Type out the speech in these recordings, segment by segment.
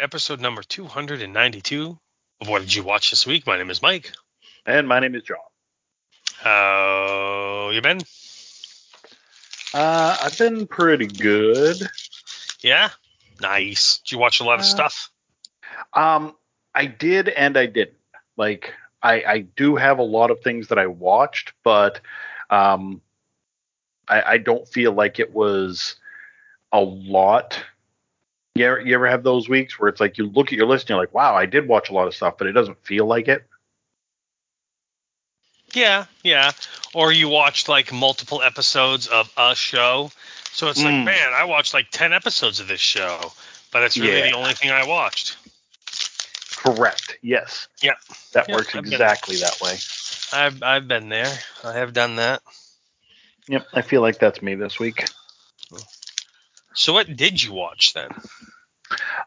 Episode number 292 of What Did You Watch This Week? My name is Mike. And my name is John. How you been? Uh, I've been pretty good. Yeah? Nice. Did you watch a lot of Uh, stuff? Um, I did and I didn't. Like, I, I do have a lot of things that I watched, but um, I, I don't feel like it was a lot. You ever, you ever have those weeks where it's like you look at your list and you're like, wow, I did watch a lot of stuff, but it doesn't feel like it? Yeah, yeah. Or you watched like multiple episodes of a show. So it's like, Mm. man, I watched like 10 episodes of this show, but it's really the only thing I watched. Correct. Yes. Yeah. That Yeah, works I've been- exactly that way. I've, I've been there. I have done that. Yep. I feel like that's me this week. So what did you watch then?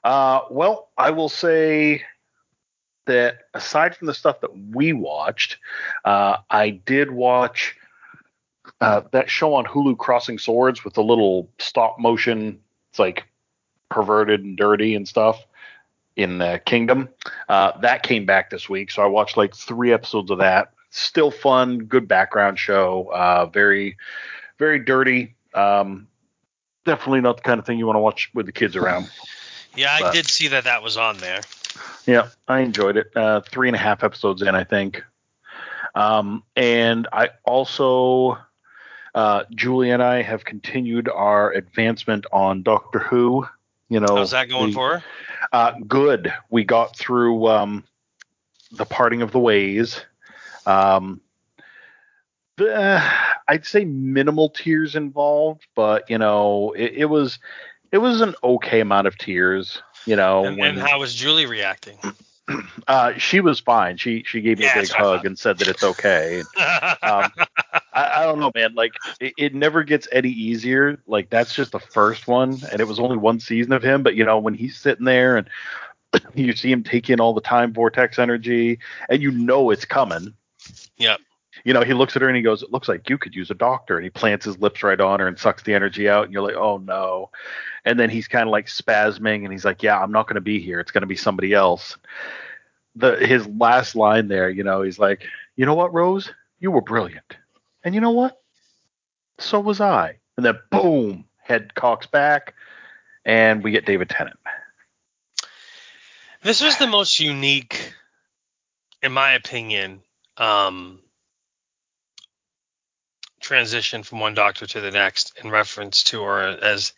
Uh, well, I will say that aside from the stuff that we watched, uh, I did watch uh, that show on Hulu, Crossing Swords, with the little stop motion. It's like perverted and dirty and stuff in the Kingdom. Uh, that came back this week, so I watched like three episodes of that. Still fun, good background show. Uh, very, very dirty. Um, definitely not the kind of thing you want to watch with the kids around. Yeah, I But- did see that that was on there. Yeah, I enjoyed it. Uh, three and a half episodes in, I think. Um, and I also, uh, Julie and I have continued our advancement on Doctor Who. You know, How's that going we- for her? Uh, good. We got through um, the parting of the ways. Um, the, I'd say minimal tears involved, but you know, it, it was it was an okay amount of tears. You know, And, when- and how was Julie reacting? uh, she was fine. She she gave me Yeah, a big that's what I hug and said that it's okay. Um, I, I don't know, man. Like it, it never gets any easier. Like that's just the first one, and it was only one season of him. But you know, when he's sitting there and you see him take in all the time vortex energy, and you know it's coming. Yep. You know, he looks at her and he goes, "It looks like you could use a doctor." And he plants his lips right on her and sucks the energy out. And you're like, "Oh no!" And then he's kind of like spasming, and he's like, "Yeah, I'm not going to be here. It's going to be somebody else." The his last line there, you know, he's like, "You know what, Rose? You were brilliant, and you know what? So was I." And then boom, head cocks back, and we get David Tennant. This was the most unique, in my opinion, um, transition from one doctor to the next in reference to her as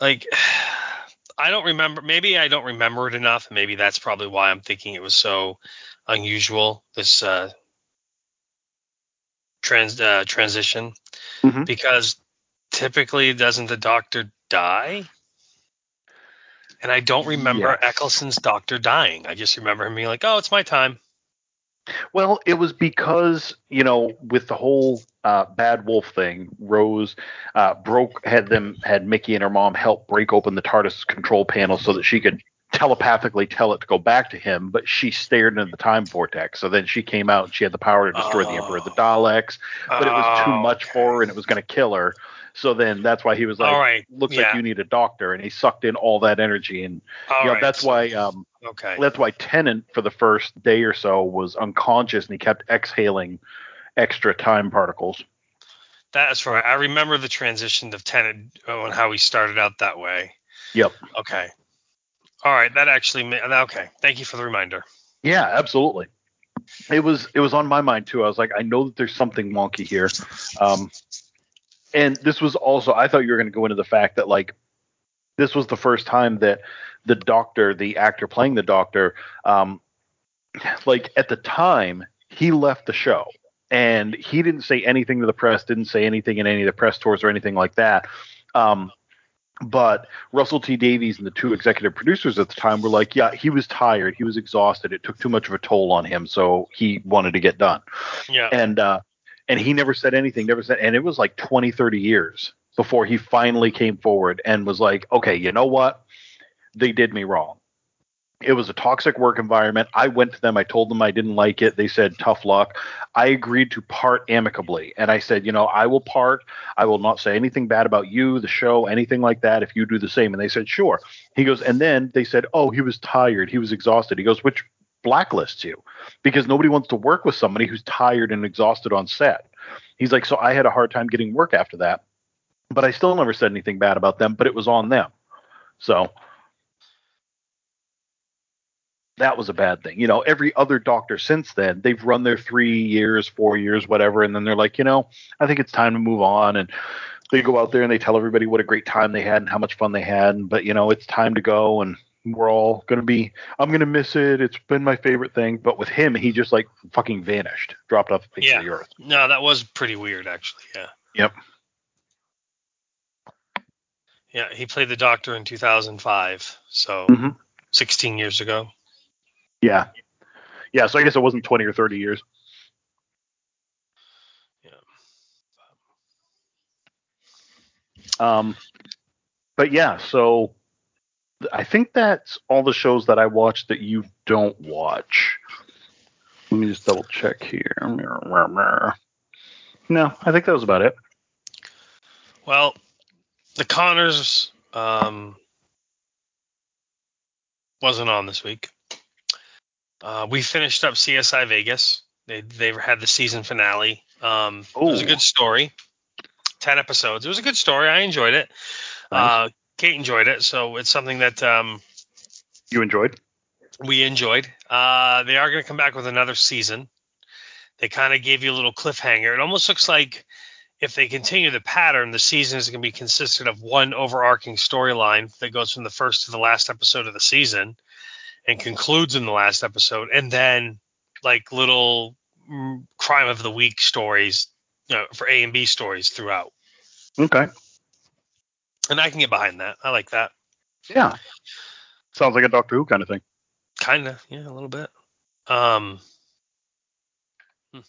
like I don't remember maybe I don't remember it enough and maybe that's probably why I'm thinking it was so unusual this uh trans uh, transition Mhm. because typically doesn't the doctor die and I don't remember Yes. Eccleston's doctor dying. I just remember him being like, "Oh, it's my time." Well, it was because you know, with the whole uh, bad wolf thing, Rose uh, broke had them had Mickey and her mom help break open the TARDIS control panel so that she could telepathically tell it to go back to him, but she stared into the time vortex. So then she came out and she had the power to destroy the Emperor of the Oh. Daleks, but it was too Oh, much for her and it was going to kill her. So then that's why he was like, All right. "Looks yeah. like you need a doctor," and he sucked in all that energy, and All you know, right, that's why um, Okay. that's why Tennant for the first day or so was unconscious and he kept exhaling extra time particles. That's right. I remember the transition of oh, and how he started out that way. Yep. Okay. All right. That actually. Okay. Thank you for the reminder. Yeah, absolutely. It was it was on my mind too. I was like, I know that there's something wonky here. Um, and this was also I thought you were going to go into the fact that like this was the first time that the doctor, the actor playing the doctor, um, like at the time, he left the show and he didn't say anything to the press, didn't say anything in any of the press tours or anything like that. Um, but Russell T Davies and the two executive producers at the time were like, yeah, he was tired, he was exhausted, it took too much of a toll on him, so he wanted to get done. Yeah. And uh, and he never said anything, never said, and it was like 20, 30 years before he finally came forward and was like, okay, you know what? They did me wrong. It was a toxic work environment. I went to them. I told them I didn't like it. They said, tough luck. I agreed to part amicably. And I said, you know, I will part. I will not say anything bad about you, the show, anything like that if you do the same. And they said, sure. He goes, and then they said, oh, he was tired. He was exhausted. He goes, which blacklists you because nobody wants to work with somebody who's tired and exhausted on set. He's like, so I had a hard time getting work after that, but I still never said anything bad about them, but it was on them. So that was a bad thing. You know, every other doctor since then, they've run their three years, four years, whatever, and then they're like, you know, I think it's time to move on. And they go out there and they tell everybody what a great time they had and how much fun they had. But you know, it's time to go, and we're all gonna be. I'm gonna miss it. It's been my favorite thing. But with him, he just like fucking vanished, dropped off the face Yeah. of the earth. No, that was pretty weird, actually. Yeah. Yep. Yeah, he played the Doctor in 2005, so Mhm. 16 years ago. Yeah. Yeah. So I guess it wasn't 20 or 30 years. Yeah. Um, but yeah, so I think that's all the shows that I watch that you don't watch. Let me just double check here. No, I think that was about it. Well, the Conners um, wasn't on this week. Uh, we finished up CSI Vegas. They they had the season finale. Um, it was a good story. Ten episodes. It was a good story. I enjoyed it. Nice. Uh, Kate enjoyed it, so it's something that um, You enjoyed? we enjoyed. Uh, they are going to come back with another season. They kind of gave you a little cliffhanger. It almost looks like if they continue the pattern, the season is going to be consistent of one overarching storyline that goes from the first to the last episode of the season and concludes in the last episode, and then like little crime of the week stories, you know, for A and B stories throughout. Okay. And I can get behind that. I like that. Yeah. Sounds like a Doctor Who kind of thing. Kind of, yeah, a little bit. Um, hmm.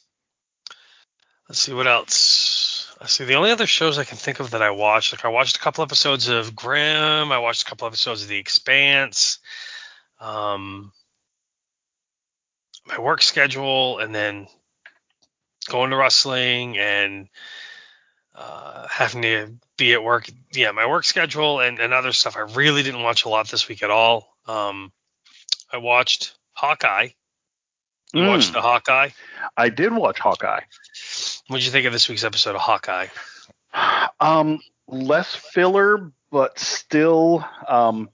let's see what else. Let's see. The only other shows I can think of that I watched, like I watched a couple episodes of Grimm. I watched a couple episodes of The Expanse. Um, my work schedule, and then going to wrestling and uh, having to be at work. Yeah, my work schedule and, and other stuff. I really didn't watch a lot this week at all. Um, I watched Hawkeye. You Mm. watched the Hawkeye. I did watch Hawkeye. What did you think of this week's episode of Hawkeye? Um, less filler, but still, um,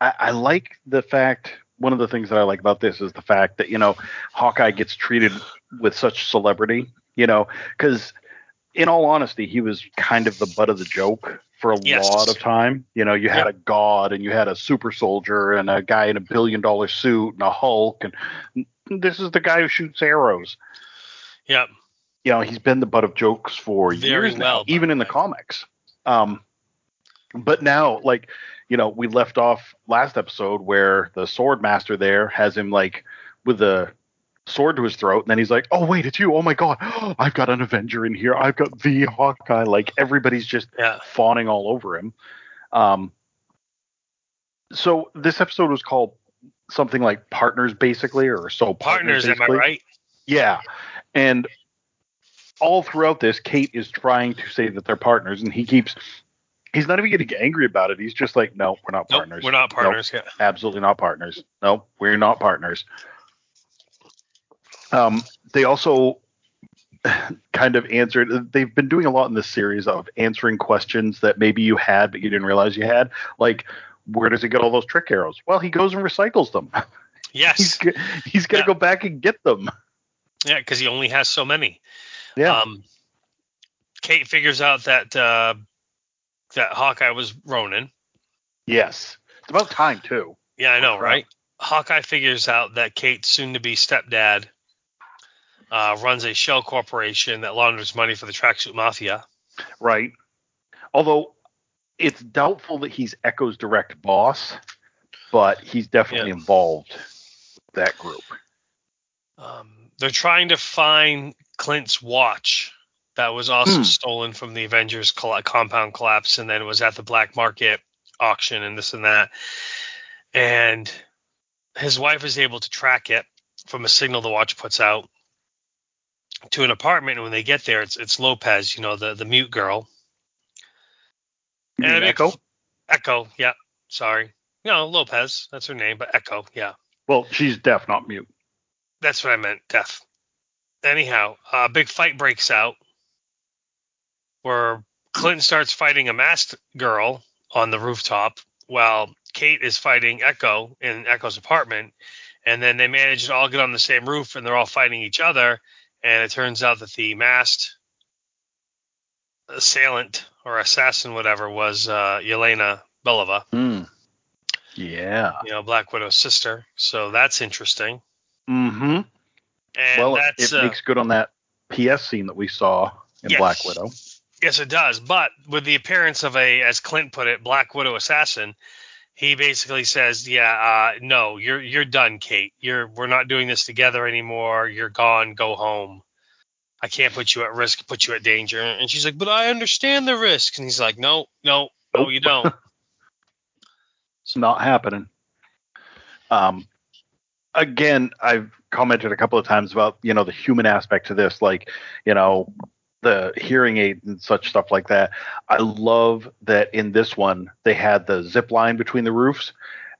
I, I like the fact. One of the things that I like about this is the fact that you know Hawkeye gets treated with such celebrity. You know, because in all honesty, he was kind of the butt of the joke for a Yes. lot of time. You know, you had a god and you had a super soldier and a guy in a billion dollar suit and a Hulk and this is the guy who shoots arrows Yeah, you know he's been the butt of jokes for Very years now, well, by even in the comics. Um, but now, like you know, we left off last episode where the sword master there has him like with a sword to his throat, and then he's like, "Oh wait, it's you! Oh my god, I've got an Avenger in here! I've got the Hawkeye!" Like everybody's just yeah, fawning all over him. Um, so this episode was called something like partners, basically, or so partners. Am I right? Yeah. And all throughout this, Kate is trying to say that they're partners, and he keeps. He's not even getting angry about it. He's just like, no, we're not Nope, partners. we're not Nope, partners. Yeah. absolutely not partners. No, we're not partners. Um, they also kind of answered. They've been doing a lot in this series of answering questions that maybe you had, but you didn't realize you had. Like, where does he get all those trick arrows? Well, he goes and recycles them. he's Yes. g- he's gonna Yeah. go back and get them. Yeah, because he only has so many. Yeah. Um, Kate figures out that uh, that Hawkeye was Ronin, Yes. It's about time too. Yeah, I know, right? Hawkeye figures out that Kate's soon-to-be stepdad uh, runs a shell corporation that launders money for the tracksuit mafia. Right. Although it's doubtful that he's Echo's direct boss, but he's definitely Yeah. involved with that group. Um, they're trying to find Clint's watch that was also Hmm. stolen from the Avengers coll- compound collapse, and then was at the black market auction and this and that. And his wife is able to track it from a signal the watch puts out to an apartment. And when they get there, it's it's Lopez, you know, the the mute girl. And Echo? Echo, yeah, sorry, no Lopez, that's her name, but Echo, yeah. Well, she's deaf, not mute. That's what I meant, deaf. Anyhow, a big fight breaks out where Clinton starts fighting a masked girl on the rooftop while Kate is fighting Echo in Echo's apartment. And then they manage to all get on the same roof and they're all fighting each other. And it turns out that the masked assailant or assassin, whatever, was uh, Yelena Belova, Hmm. Yeah. you know, Black Widow's sister. So that's interesting. Mm-hmm. And Well, it uh, makes good on that PS scene that we saw in Yes. Black Widow. Yes, it does. But with the appearance of a, as Clint put it, Black Widow assassin, he basically says, "Yeah, uh, no, you're you're done, Kate. You're we're not doing this together anymore. You're gone. Go home. I can't put you at risk, put you at danger." And she's like, "But I understand the risk." And he's like, "No, no, no, you don't." It's not happening. Um, again, I've commented a couple of times about you know the human aspect to this, like you know the hearing aid and such stuff like that. I love that in this one they had the zip line between the roofs,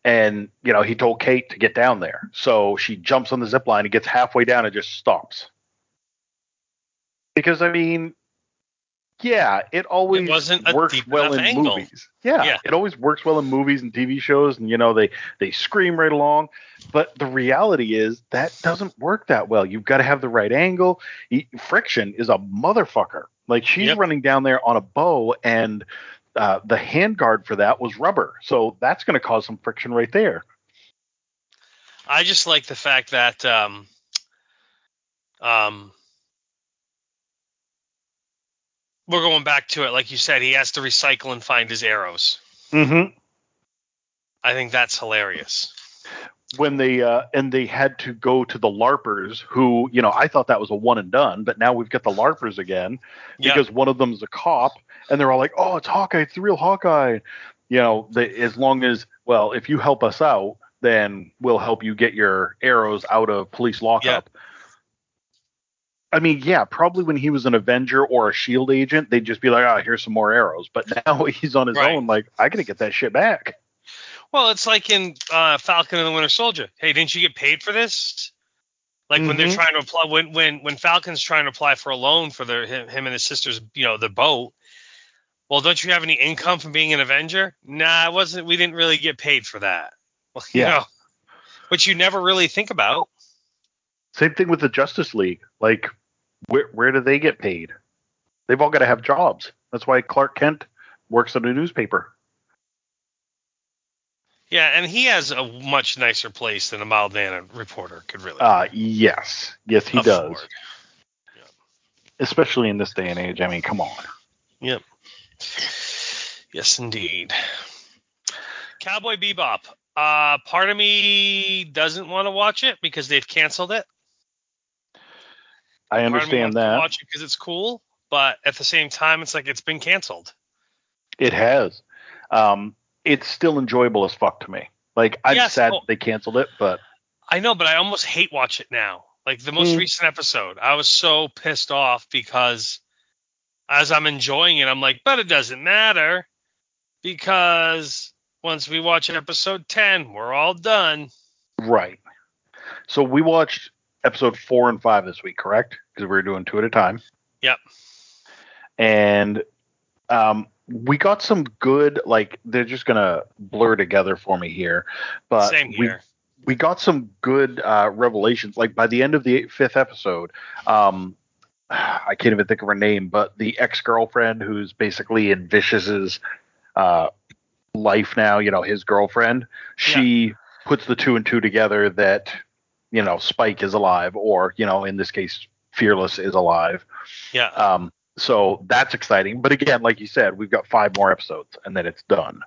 and you know he told Kate to get down there, so she jumps on the zip line and gets halfway down and just stops. Because I mean, yeah, it always wasn't a works well in angle. movies. Yeah, Yeah. it always works well in movies and TV shows, and you know they they scream right along. But the reality is that doesn't work that well. You've got to have the right angle. Friction is a motherfucker. Like she's Yep. running down there on a bow, and uh, the handguard for that was rubber, so that's going to cause some friction right there. I just like the fact that um, um, we're going back to it, like you said. He has to recycle and find his arrows. Mm-hmm. I think that's hilarious. when they uh, and they had to go to the larpers who you know i thought that was a one and done but now we've got the larpers again Yeah. because one of them's a cop and they're all like oh it's hawkeye it's the real hawkeye you know they, as long as well if you help us out then we'll help you get your arrows out of police lockup I mean, yeah, probably when he was an Avenger or a Shield agent, they'd just be like, "Ah, here's some more arrows." But now he's on his Right. own. Like, I gotta get that shit back. Well, it's like in uh, Falcon and the Winter Soldier. Hey, didn't you get paid for this? Like when they're Mhm. trying to apply when when when Falcon's trying to apply for a loan for their him, him and his sister's you know the boat. Well, don't you have any income from being an Avenger? Nah, it wasn't. We didn't really get paid for that. Well, you Yeah. know, which you never really think about. Same thing with the Justice League. Like, where where do they get paid? They've all got to have jobs. That's why Clark Kent works at a newspaper. Yeah, and he has a much nicer place than a mild mannered reporter could really Uh yes, yes he afford. does. Especially in this day and age. I mean, come on. Yep. Yes, indeed. Cowboy Bebop. Uh, part of me doesn't want to watch it because they've canceled it. I Part of me understand wants to that. Watch it because it's cool, but at the same time, it's like it's been canceled. It has. Um, it's still enjoyable as fuck to me. Like I'm Yes, sad oh. they canceled it, but I know, but I almost hate watch it now. Like the most Mm. recent episode, I was so pissed off because as I'm enjoying it, I'm like, but it doesn't matter because once we watch episode 10, we're all done. right. So we watched episode four and five this week, correct? Because we were doing two at a time. Yep. And um, we got some good, like they're just gonna blur together for me here, but Same we here. we got some good uh, revelations. Like by the end of the fifth episode, um, I can't even think of her name, but the ex girlfriend who's basically in Vicious's uh, life now, you know, his girlfriend, she puts the two and two together that, you know, Spike is alive, or, you know, in this case, Fearless is alive. Yeah. Um, so that's exciting. But again, like you said, we've got five more episodes and then it's done.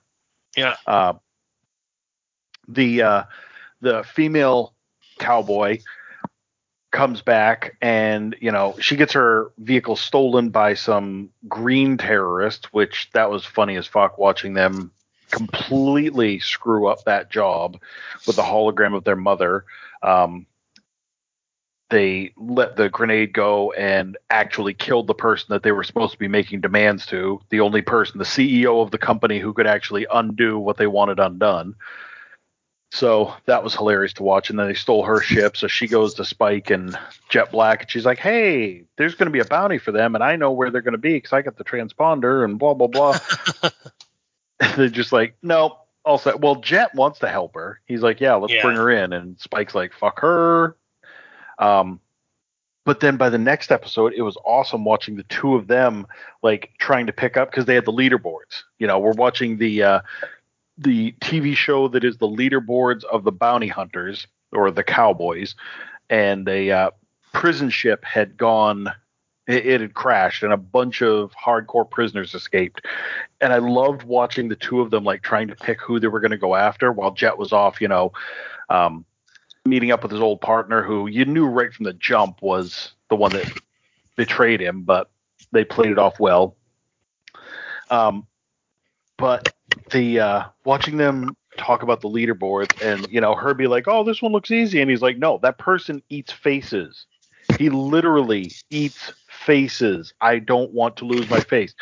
Yeah. Uh, the uh, the female cowboy comes back and you know she gets her vehicle stolen by some green terrorist which that was funny as fuck watching them completely screw up that job with the hologram of their mother um, they let the grenade go and actually killed the person that they were supposed to be making demands to the only person the ceo of the company who could actually undo what they wanted undone so that was hilarious to watch. And then they stole her ship. So she goes to Spike and Jet Black, and she's like, "Hey, there's going to be a bounty for them, and I know where they're going to be because I got the transponder and blah blah blah." and they're just like, "No." Also, well, Jet wants to help her. He's like, "Yeah, let's Yeah. bring her in." And Spike's like, "Fuck her." Um, but then by the next episode, it was awesome watching the two of them like trying to pick up because they had the leaderboards. You know, we're watching the uh, the TV show that is the leaderboards of the bounty hunters or the cowboys, and a uh, prison ship had gone. It, it had crashed, and a bunch of hardcore prisoners escaped. And I loved watching the two of them like trying to pick who they were going to go after, while Jet was off, you know, um, meeting up with his old partner, who you knew right from the jump was the one that betrayed him, but they played it off well. Um, but the uh, watching them talk about the leaderboard and you know her be like, "Oh, this one looks easy," and he's like, "No, that person eats faces. He literally eats faces. I don't want to lose my face."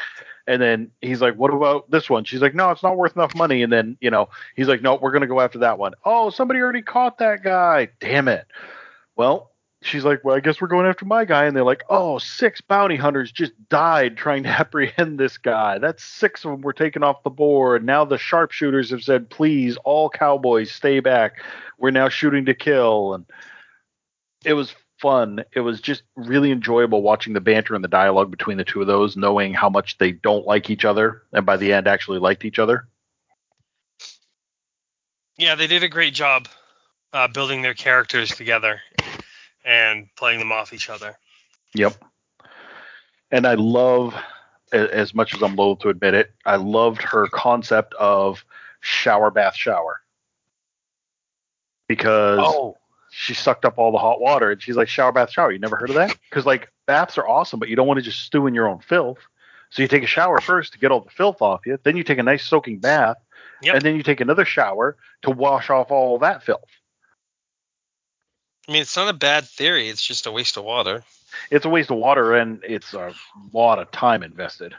And then he's like, "What about this one?" She's like, "No, it's not worth enough money." And then you know he's like, "No, we're gonna go after that one." Oh, somebody already caught that guy. Damn it. Well, she's like, well, I guess we're going after my guy. And they're like, oh, six bounty hunters just died trying to apprehend this guy. That's six of them were taken off the board. Now the sharpshooters have said, please, all cowboys, stay back. We're now shooting to kill. And it was fun. It was just really enjoyable watching the banter and the dialogue between the two of those, knowing how much they don't like each other. And by the end, actually liked each other. Yeah, they did a great job uh, building their characters together and playing them off each other. Yep. And I love, as much as I'm loath to admit it, I loved her concept of shower, bath, shower. Because Oh, she sucked up all the hot water and she's like, shower, bath, shower. You never heard of that? Because, like, baths are awesome, but you don't want to just stew in your own filth. So you take a shower first to get all the filth off you. Then you take a nice soaking bath. Yep. And then you take another shower to wash off all that filth. I mean, it's not a bad theory. It's just a waste of water. it's a waste of water and it's a lot of time invested.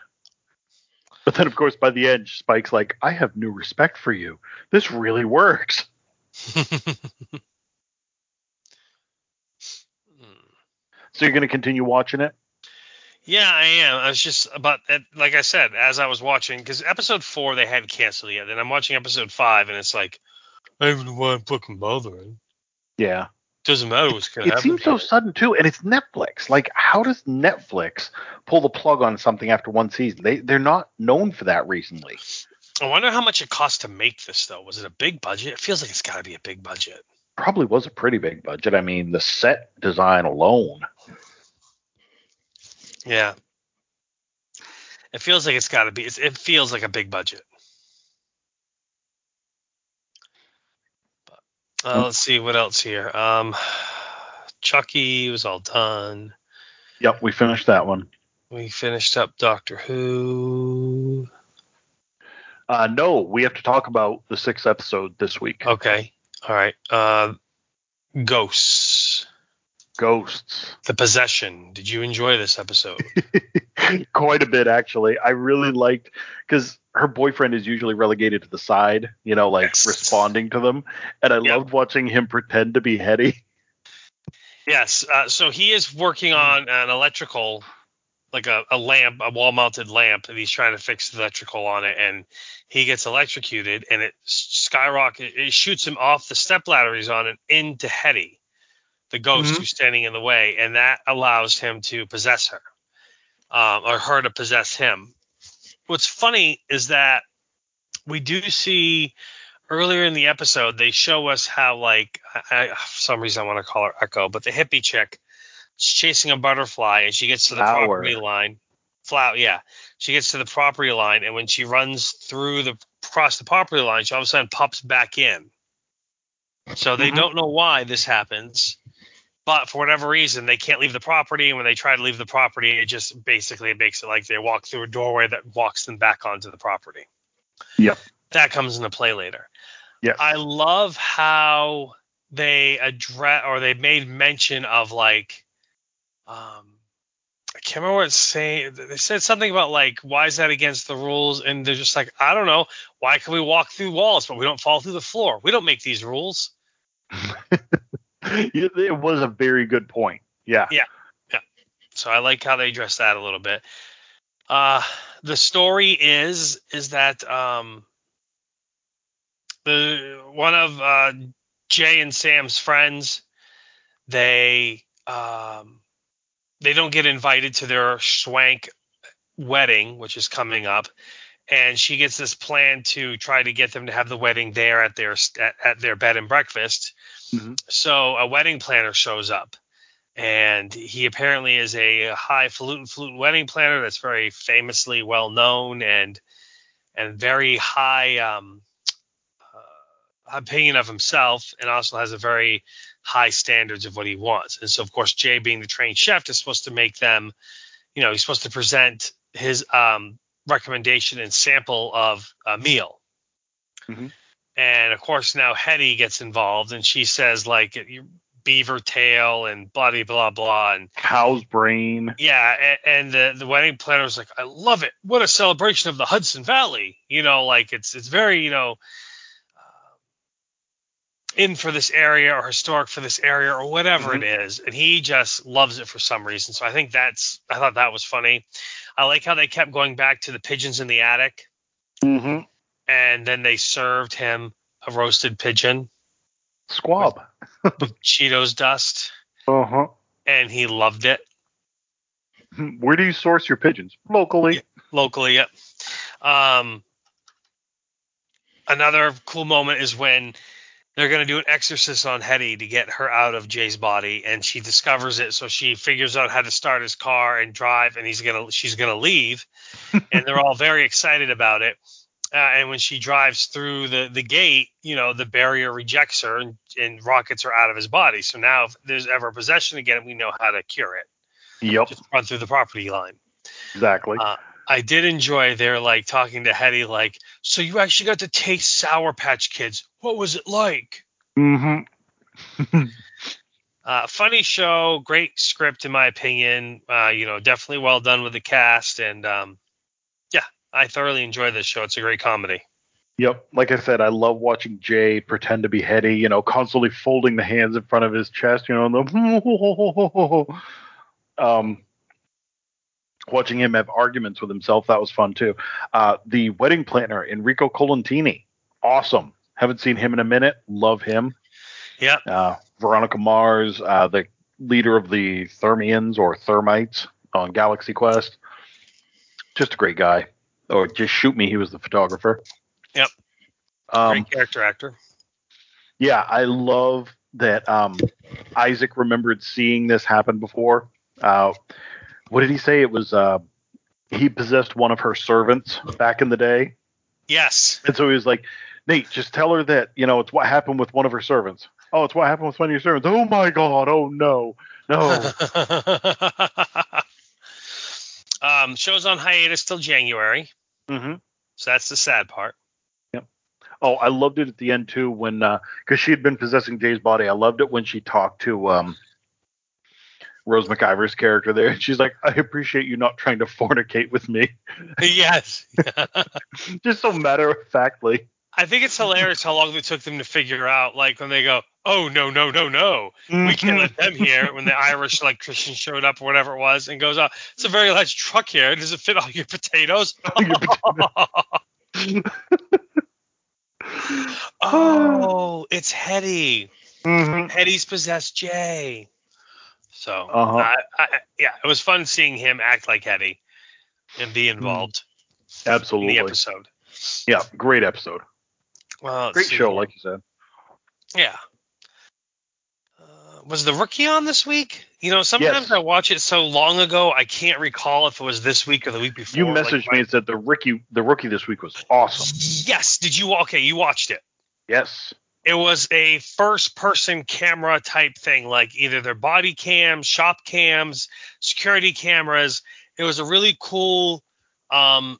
But then, of course, by the end, Spike's like, I have new respect for you. This really works. So you're going to continue watching it? Yeah, I am. I was just about, like I said, as I was watching, because episode four they hadn't canceled yet. and I'm watching episode five, and it's like, I don't know why I'm fucking bothering. Yeah. Doesn't matter what's gonna It seems so sudden, too. And it's Netflix. Like, how does Netflix pull the plug on something after one season? They, they're not known for that recently. I wonder how much it cost to make this, though. Was it a big budget? It feels like it's got to be a big budget. Probably was a pretty big budget. I mean, the set design alone. Yeah. It feels like it's got to be. It's, it feels like a big budget. But, uh, let's see what else here. Um, Chucky was all done. Yep, we finished that one. We finished up Doctor Who. Uh, no, we have to talk about the sixth episode this week. Okay. All right. Uh, Ghosts. Ghosts. The Possession. Did you enjoy this episode? Quite a bit, actually. I really liked because her boyfriend is usually relegated to the side, you know, like Yes. responding to them. And I Yep. loved watching him pretend to be Hetty. yes. Uh, so he is working on an electrical, like a, a lamp, a wall mounted lamp, and he's trying to fix the electrical on it. And he gets electrocuted and it skyrocket. It shoots him off the step ladder he's on and into Hetty, the ghost Mhm. who's standing in the way. And that allows him to possess her, um, or her to possess him. What's funny is that we do see earlier in the episode they show us how like I, I, for some reason I want to call her Echo, but the hippie chick, she's chasing a butterfly and she gets to the Flower. property line. Flower, yeah, she gets to the property line and when she runs through the across the property line, she all of a sudden pops back in. So they Mhm. don't know why this happens. But for whatever reason, they can't leave the property, and when they try to leave the property, it just basically makes it like they walk through a doorway that walks them back onto the property Yep. that comes into play later. Yes. I love how they address or they made mention of like um I can't remember what it's saying. They said something about like why is that against the rules? And they're just like, I don't know. Why can we walk through walls but we don't fall through the floor? We don't make these rules. it was a very good point. Yeah. Yeah. Yeah. So I like how they address that a little bit. Uh, the story is is that um, the one of uh, Jay and Sam's friends they um, they don't get invited to their swank wedding, which is coming up, and she gets this plan to try to get them to have the wedding there at their at, at their bed and breakfast. Mhm. So a wedding planner shows up and he apparently is a highfalutin flute wedding planner that's very famously well known and and very high um, uh, opinion of himself, and also has a very high standards of what he wants. And so, of course, Jay, being the trained chef, is supposed to make them, you know, he's supposed to present his um, recommendation and sample of a meal. Mhm. And of course, now Hetty gets involved, and she says like beaver tail and blah blah blah and Cow's brain. yeah, and, and the the wedding planner was like, I love it. What a celebration of the Hudson Valley. You know, like it's it's very you know in for this area or historic for this area or whatever it is, and he just loves it for some reason. So I think that's I thought that was funny. I like how they kept going back to the pigeons in the attic, Mm-hmm. and then they served him a roasted pigeon, Squab. Cheetos dust, Uh huh. and he loved it. Where do you source your pigeons? Locally. locally. Yep. Um, another cool moment is when they're going to do an exorcist on Hetty to get her out of Jay's body, and she discovers it. So she figures out how to start his car and drive, and he's gonna she's gonna leave, and they're all very excited about it. Uh, and when she drives through the the gate, you know the barrier rejects her and, and rockets her out of his body. So now if there's ever possession again, we know how to cure it. Yep. Just run through the property line. Exactly. Uh, I did enjoy their like talking to Hetty like, so you actually got to taste Sour Patch Kids. What was it like? mm-hmm. Uh, funny show, great script in my opinion. Uh, you know, definitely well done with the cast, and um, yeah, I thoroughly enjoy this show. It's a great comedy. Yep. Like I said, I love watching Jay pretend to be Hetty, you know, constantly folding the hands in front of his chest, you know, and the um watching him have arguments with himself, that was fun too. Uh the wedding planner, Enrico Colantoni. Awesome. Haven't seen him in a minute. Love him. Yeah, Uh Veronica Mars, uh the leader of the Thermians or Thermites on Galaxy Quest. Just a great guy. Or just shoot me, he was the photographer. Yep. Um, great character actor. yeah, I love that um, Isaac remembered seeing this happen before. Uh, what did he say? It was uh, he possessed one of her servants back in the day, Yes. and so he was like, "Nate, just tell her that you know it's what happened with one of her servants." Oh, it's what happened with one of your servants. Oh my God! Oh no, no. um, show's on hiatus till January, hmm so that's the sad part. Oh, I loved it at the end too when because she had been possessing Jay's body. I loved it when she talked to um, Rose McIver's character there. She's like, "I appreciate you not trying to fornicate with me." yes. Just so matter of factly. I think it's hilarious how long it took them to figure out, like when they go, "Oh no, no, no, no, we can't let them here." When the Irish electrician showed up or whatever it was, and goes, "Oh, it's a very large truck here. Does it fit all your potatoes?" oh, it's Hetty. Mhm. Hetty's possessed Jay. So, Uh-huh. I, I, yeah, it was fun seeing him act like Hetty and be involved in Absolutely. the episode. Yeah, great episode. Well, Great see show, like you said. Yeah. Uh, was the rookie on this week? You know, sometimes Yes. I watch it so long ago, I can't recall if it was this week or the week before. You messaged my- me and said the rookie the rookie this week was awesome. Yes. Did you? Okay, you watched it. Yes. It was a first person camera type thing, like either their body cams, shop cams, security cameras. It was a really cool. Um,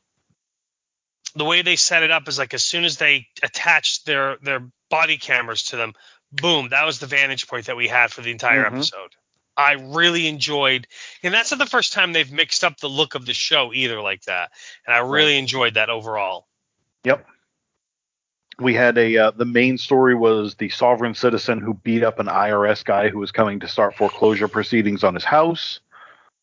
the way they set it up is like as soon as they attached their their body cameras to them, boom, that was the vantage point that we had for the entire Mhm. episode. I really enjoyed, and that's not the first time they've mixed up the look of the show either like that, and I really enjoyed that overall. Yep. We had a uh, the main story was the sovereign citizen who beat up an IRS guy who was coming to start foreclosure proceedings on his house.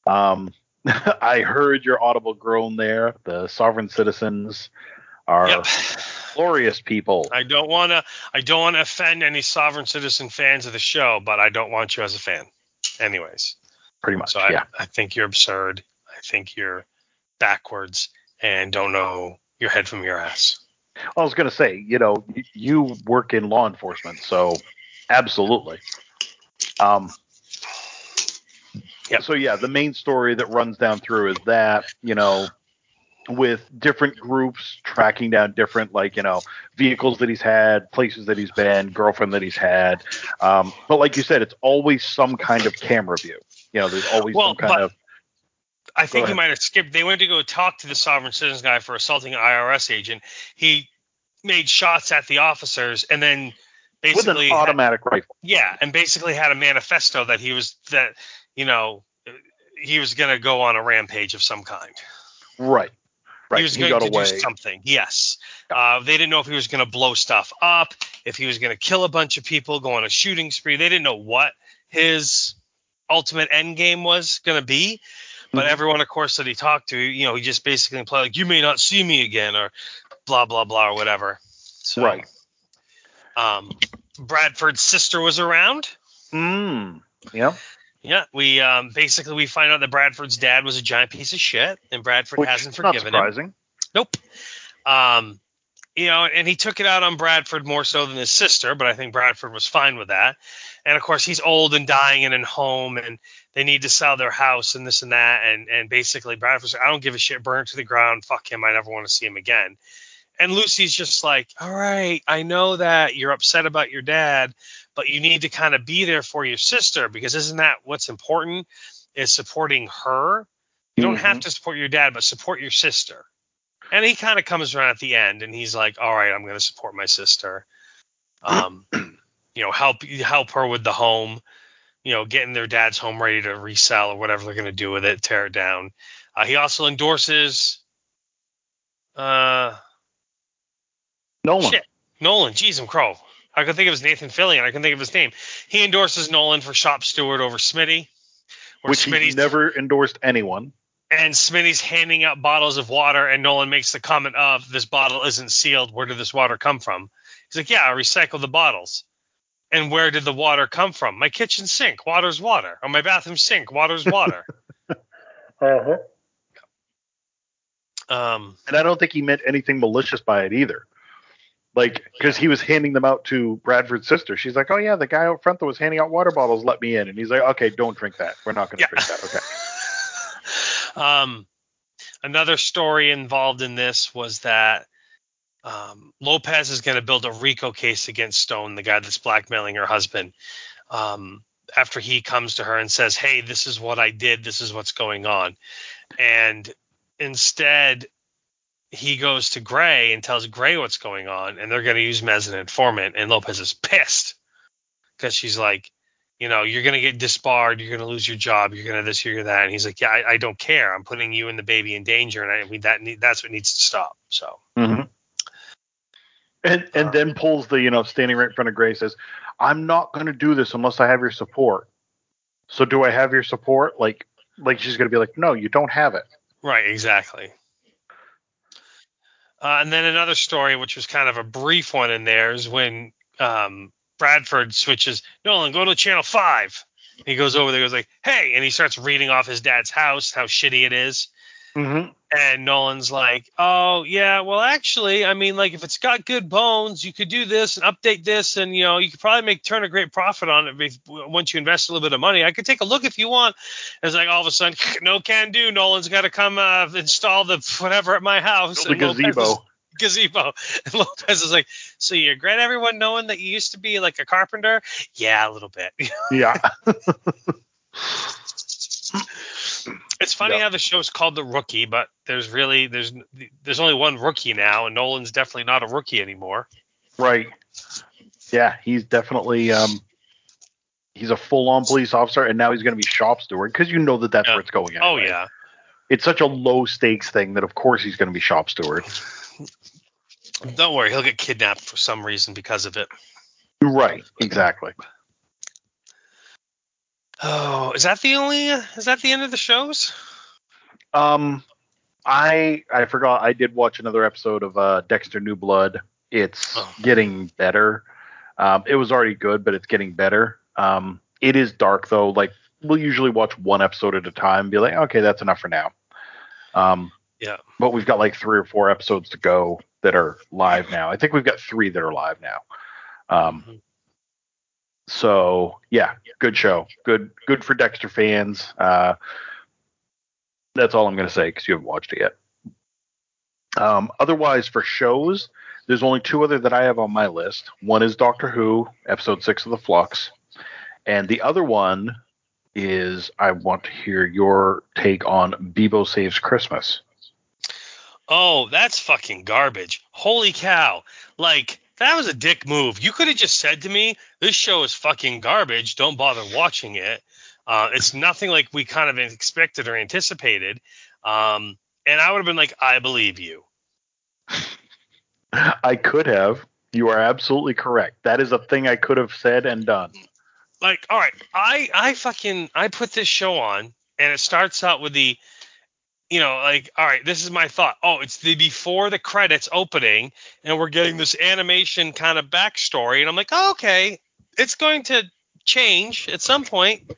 Um, I heard your audible groan there. The sovereign citizens are Yep. glorious people. I don't want to. I don't want to offend any sovereign citizen fans of the show, but I don't want you as a fan. Anyways, pretty much. so I, yeah. I think you're absurd. I think you're backwards and don't know your head from your ass. I was going to say, you know, you work in law enforcement, so absolutely. Um, Yep. So yeah, the main story that runs down through is that you know, with different groups tracking down different like you know vehicles that he's had, places that he's been, girlfriend that he's had. Um, but like you said, it's always some kind of camera view. You know, there's always Well, some kind but- of I think he might have skipped. They went to go talk to the sovereign citizens guy for assaulting an IRS agent. He made shots at the officers and then with basically an had- automatic rifle. Yeah, and basically had a manifesto that he was that you know he was going to go on a rampage of some kind. Right. Right. He was he going got to away. do something. Yes. Uh, they didn't know if he was going to blow stuff up, if he was going to kill a bunch of people, go on a shooting spree. They didn't know what his ultimate end game was going to be. But Mhm. everyone, of course, that he talked to, you know, he just basically implied like, "You may not see me again," or blah blah blah or whatever. So, Right. Um, Bradford's sister was around. Mm. Yeah. Yeah, we um, basically we find out that Bradford's dad was a giant piece of shit, and Bradford Which hasn't forgiven him. surprising. Nope. Um, you know, and he took it out on Bradford more so than his sister, but I think Bradford was fine with that. And of course, he's old and dying and in home, and they need to sell their house and this and that. And and basically, Bradford's like, I don't give a shit, burn it to the ground, fuck him, I never want to see him again. And Lucy's just like, all right, I know that you're upset about your dad, but you need to kind of be there for your sister because isn't that what's important? Is supporting her. You don't have to support your dad, but support your sister. And he kind of comes around at the end, and he's like, "All right, I'm going to support my sister. Um, you know, help help her with the home. You know, getting their dad's home ready to resell or whatever they're going to do with it, tear it down. Uh, he also endorses uh, Nolan. Shit. Nolan. Jeez, I'm crow. I can think of his Nathan Fillion. I can think of his name. He endorses Nolan for shop steward over Smitty. Which Smitty's never endorsed anyone. and Smitty's handing out bottles of water, and Nolan makes the comment of, "This bottle isn't sealed. Where did this water come from?" He's like, "Yeah, I recycled the bottles." And where did the water come from? My kitchen sink. Water's water. Or my bathroom sink. Water's water. Uh-huh. um, And I don't think he meant anything malicious by it either. Like, because he was handing them out to Bradford's sister. She's like, "Oh yeah, the guy out front that was handing out water bottles let me in," and he's like, "Okay, don't drink that. We're not going to Yeah. drink that." Okay. um, another story involved in this was that um, Lopez is going to build a RICO case against Stone, the guy that's blackmailing her husband, um, after he comes to her and says, "Hey, this is what I did. This is what's going on," and instead he goes to Gray and tells Gray what's going on, and they're going to use him as an informant. And Lopez is pissed because she's like, you know, you're going to get disbarred, you're going to lose your job, you're going to this, you're that. And he's like, yeah, I, I don't care. I'm putting you and the baby in danger, and I mean that that's what needs to stop. So Mm-hmm. And and Uh, then pulls the you know standing right in front of Gray says, "I'm not going to do this unless I have your support." So do I have your support? Like like she's going to be like, "No, you don't have it." right, exactly. Uh, and then another story, which was kind of a brief one in there, is when um, Bradford switches. Nolan, go to channel five. He goes over there, goes like, "Hey," and he starts reading off his dad's house, how shitty it is. Mm-hmm. And Nolan's like, oh yeah, well actually, I mean, like if it's got good bones, you could do this and update this, and you know, you could probably make turn a great profit on it if, once you invest a little bit of money. I could take a look if you want. And it's like all of a sudden, no can do. Nolan's got to come uh, install the whatever at my house. The Lopez gazebo. gazebo. And Lopez is like, so you regret everyone knowing that you used to be like a carpenter? Yeah, a little bit. Yeah. It's funny how the show's called The Rookie, but there's really there's there's only one rookie now, and Nolan's definitely not a rookie anymore. right. Yeah, he's definitely um he's a full-on police officer and now he's going to be shop steward because you know that that's Yeah. where it's going Oh yeah, It's such a low stakes thing that of course he's going to be shop steward. don't worry, he'll get kidnapped for some reason because of it. Right, exactly. Oh, is that the only? Is that the end of the shows? Um, I I forgot I did watch another episode of uh, Dexter New Blood. It's Oh. getting better. Um, it was already good, but it's getting better. Um, it is dark though. Like we'll usually watch one episode at a time. And be like, okay, that's enough for now. Um, Yeah. But we've got like three or four episodes to go that are live now. I think we've got three that are live now. Um, Mhm. So yeah, good show. Good, good for Dexter fans. Uh, that's all I'm to say because you haven't watched it yet. Um, otherwise, for shows, there's only two other that I have on my list. One is Doctor Who, episode six of The Flux, and the other one is I want to hear your take on Beebo Saves Christmas. Oh, that's fucking garbage. Holy cow! Like that was a dick move. You could have just said to me, "This show is fucking garbage. Don't bother watching it." Uh, it's nothing like we kind of expected or anticipated. Um, and I would have been like, "I believe you." I could have. You are absolutely correct. That is a thing I could have said and done. like all right i i fucking i put this show on and it starts out with the you know like all right this is my thought. Oh it's the before the credits opening and we're getting this animation kind of backstory and i'm like oh, okay it's going to change at some point.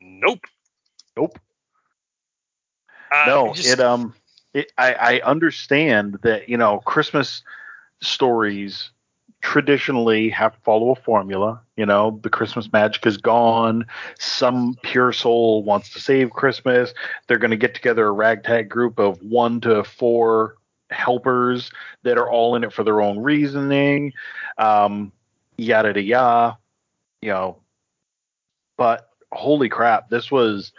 Nope. Nope. uh, no, just- it um, it, I I understand that you know Christmas stories traditionally have to follow a formula. You know, the Christmas magic is gone. Some pure soul wants to save Christmas. They're going to get together a ragtag group of one to four helpers that are all in it for their own reasoning. Um, yada yada yada. You know, but holy crap, this was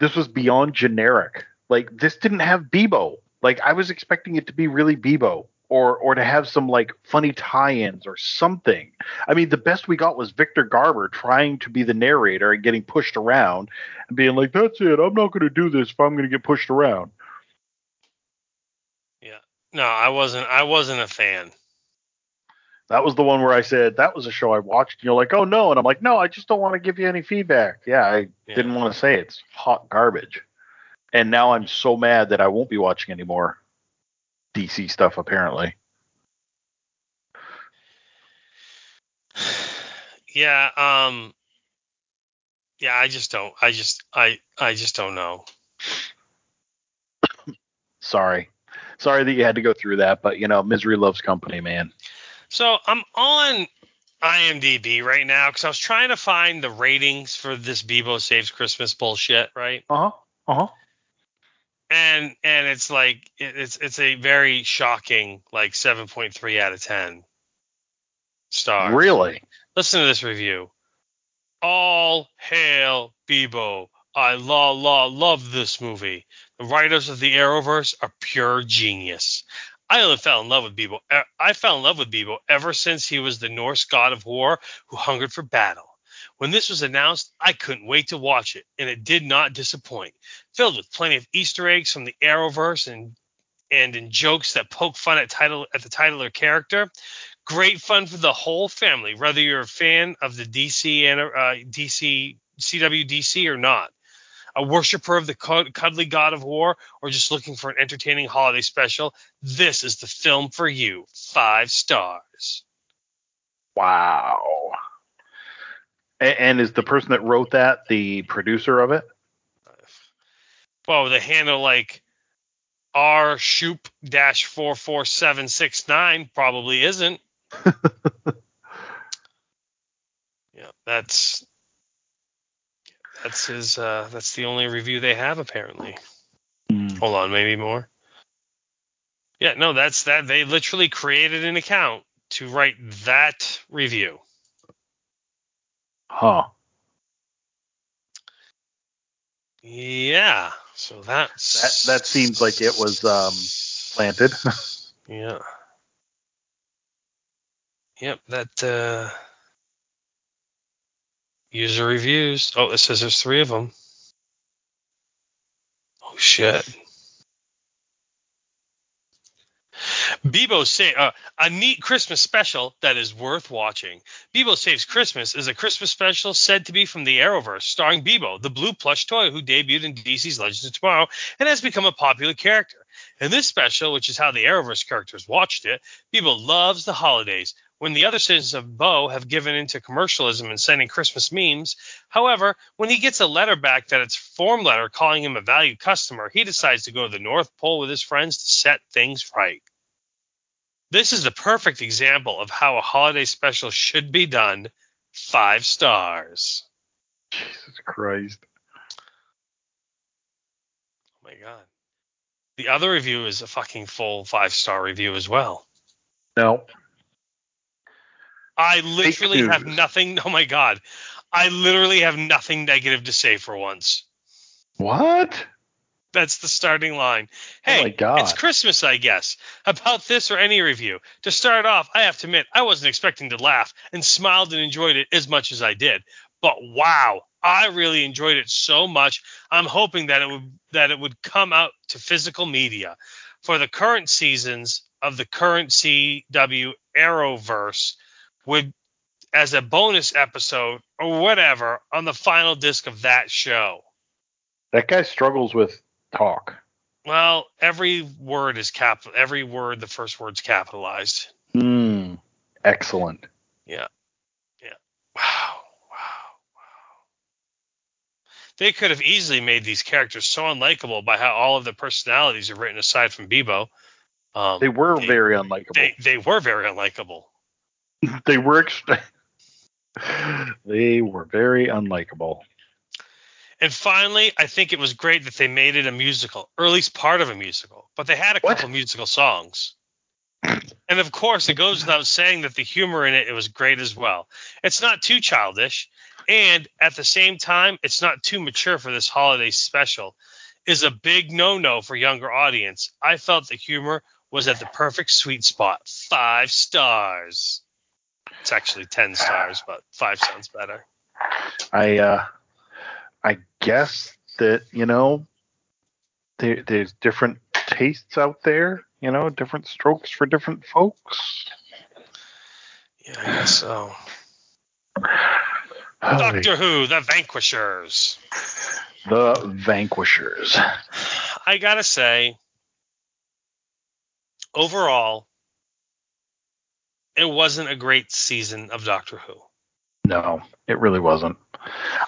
this was beyond generic. Like this didn't have Beebo. Like I was expecting it to be really Beebo or or to have some like funny tie-ins or something. I mean, the best we got was Victor Garber trying to be the narrator and getting pushed around and being like, "That's it. I'm not going to do this if I'm going to get pushed around." Yeah. No i wasn't i wasn't a fan That was the one where I said that was a show I watched. And you're like, "Oh no," and I'm like, "No, I just don't want to give you any feedback." Yeah, I Yeah. didn't want to say it's hot garbage. And now I'm so mad that I won't be watching any more DC stuff. Apparently, yeah um yeah i just don't i just i i just don't know sorry, sorry that you had to go through that, but you know, misery loves company, man. So I'm on IMDb right now because I was trying to find the ratings for this Beebo Saves Christmas bullshit, right? Uh huh. Uh huh. And and it's like it's it's a very shocking like 7.3 out of 10 stars. Really? Listen to this review. All hail Beebo. I la la love this movie. The writers of the Arrowverse are pure genius. I only fell in love with Beebo. I fell in love with Beebo ever since he was the Norse god of war who hungered for battle. When this was announced, I couldn't wait to watch it, and it did not disappoint. Filled with plenty of Easter eggs from the Arrowverse and and in jokes that poke fun at title at the titular character. Great fun for the whole family, whether you're a fan of the DC and uh, DC CW DC or not. A worshiper of the cuddly god of war, or just looking for an entertaining holiday special, this is the film for you. Five stars. Wow. And, and is the person that wrote that the producer of it? Well, the handle like R Shoop dash four four seven six nine probably isn't. yeah, that's that's his. Uh, that's the only review they have apparently. Hmm. Hold on, maybe more. Yeah, no, that's that. They literally created an account to write that review. Huh. Yeah, so that's That that seems like it was um, planted. Yeah. Yep, that uh user reviews. Oh, it says there's three of them. Oh shit. Beebo say uh, a neat Christmas special that is worth watching. Beebo Saves Christmas is a Christmas special said to be from the Arrowverse, starring Beebo, the blue plush toy who debuted in DC's Legends of Tomorrow and has become a popular character. In this special, which is how the Arrowverse characters watched it, Beebo loves the holidays. When the other citizens of Bo have given into commercialism and sending Christmas memes, however, when he gets a letter back that it's form letter calling him a valued customer, he decides to go to the North Pole with his friends to set things right. This is the perfect example of how a holiday special should be done. Five stars. Jesus Christ. Oh my god. The other review is a fucking full five star review as well. No. I literally have nothing. Oh my god. I literally have nothing negative to say for once. What? That's the starting line. Oh Hey, my God. it's Christmas, I guess. About this or any review. To start off, I have to admit, I wasn't expecting to laugh and smiled and enjoyed it as much as I did. But wow, I really enjoyed it so much. I'm hoping that it would that it would come out to physical media for the current seasons of the current CW Arrowverse would as a bonus episode or whatever on the final disc of that show. That guy struggles with talk. Well, every word is cap. Every word, the first word's capitalized. Hmm. Excellent. Yeah. Yeah. Wow, wow, wow. They could have easily made these characters so unlikable by how all of the personalities are written aside from Beebo. Um, They were They- very unlikable. they they were very unlikable. They were ext- They were very unlikable. And finally, I think it was great that they made it a musical, or at least part of a musical. But they had a What? couple musical songs. And of course, it goes without saying that the humor in it, it was great as well. It's not too childish, and at the same time, it's not too mature for this holiday special. Is a big no-no for younger audience. I felt the humor was at the perfect sweet spot. Five stars. It's actually ten stars, but five sounds better. I uh I guess that, you know, there, there's different tastes out there, you know, different strokes for different folks. Yeah, I guess so. Doctor Who, The Vanquishers. The Vanquishers. I gotta say, overall, it wasn't a great season of Doctor Who. No, it really wasn't.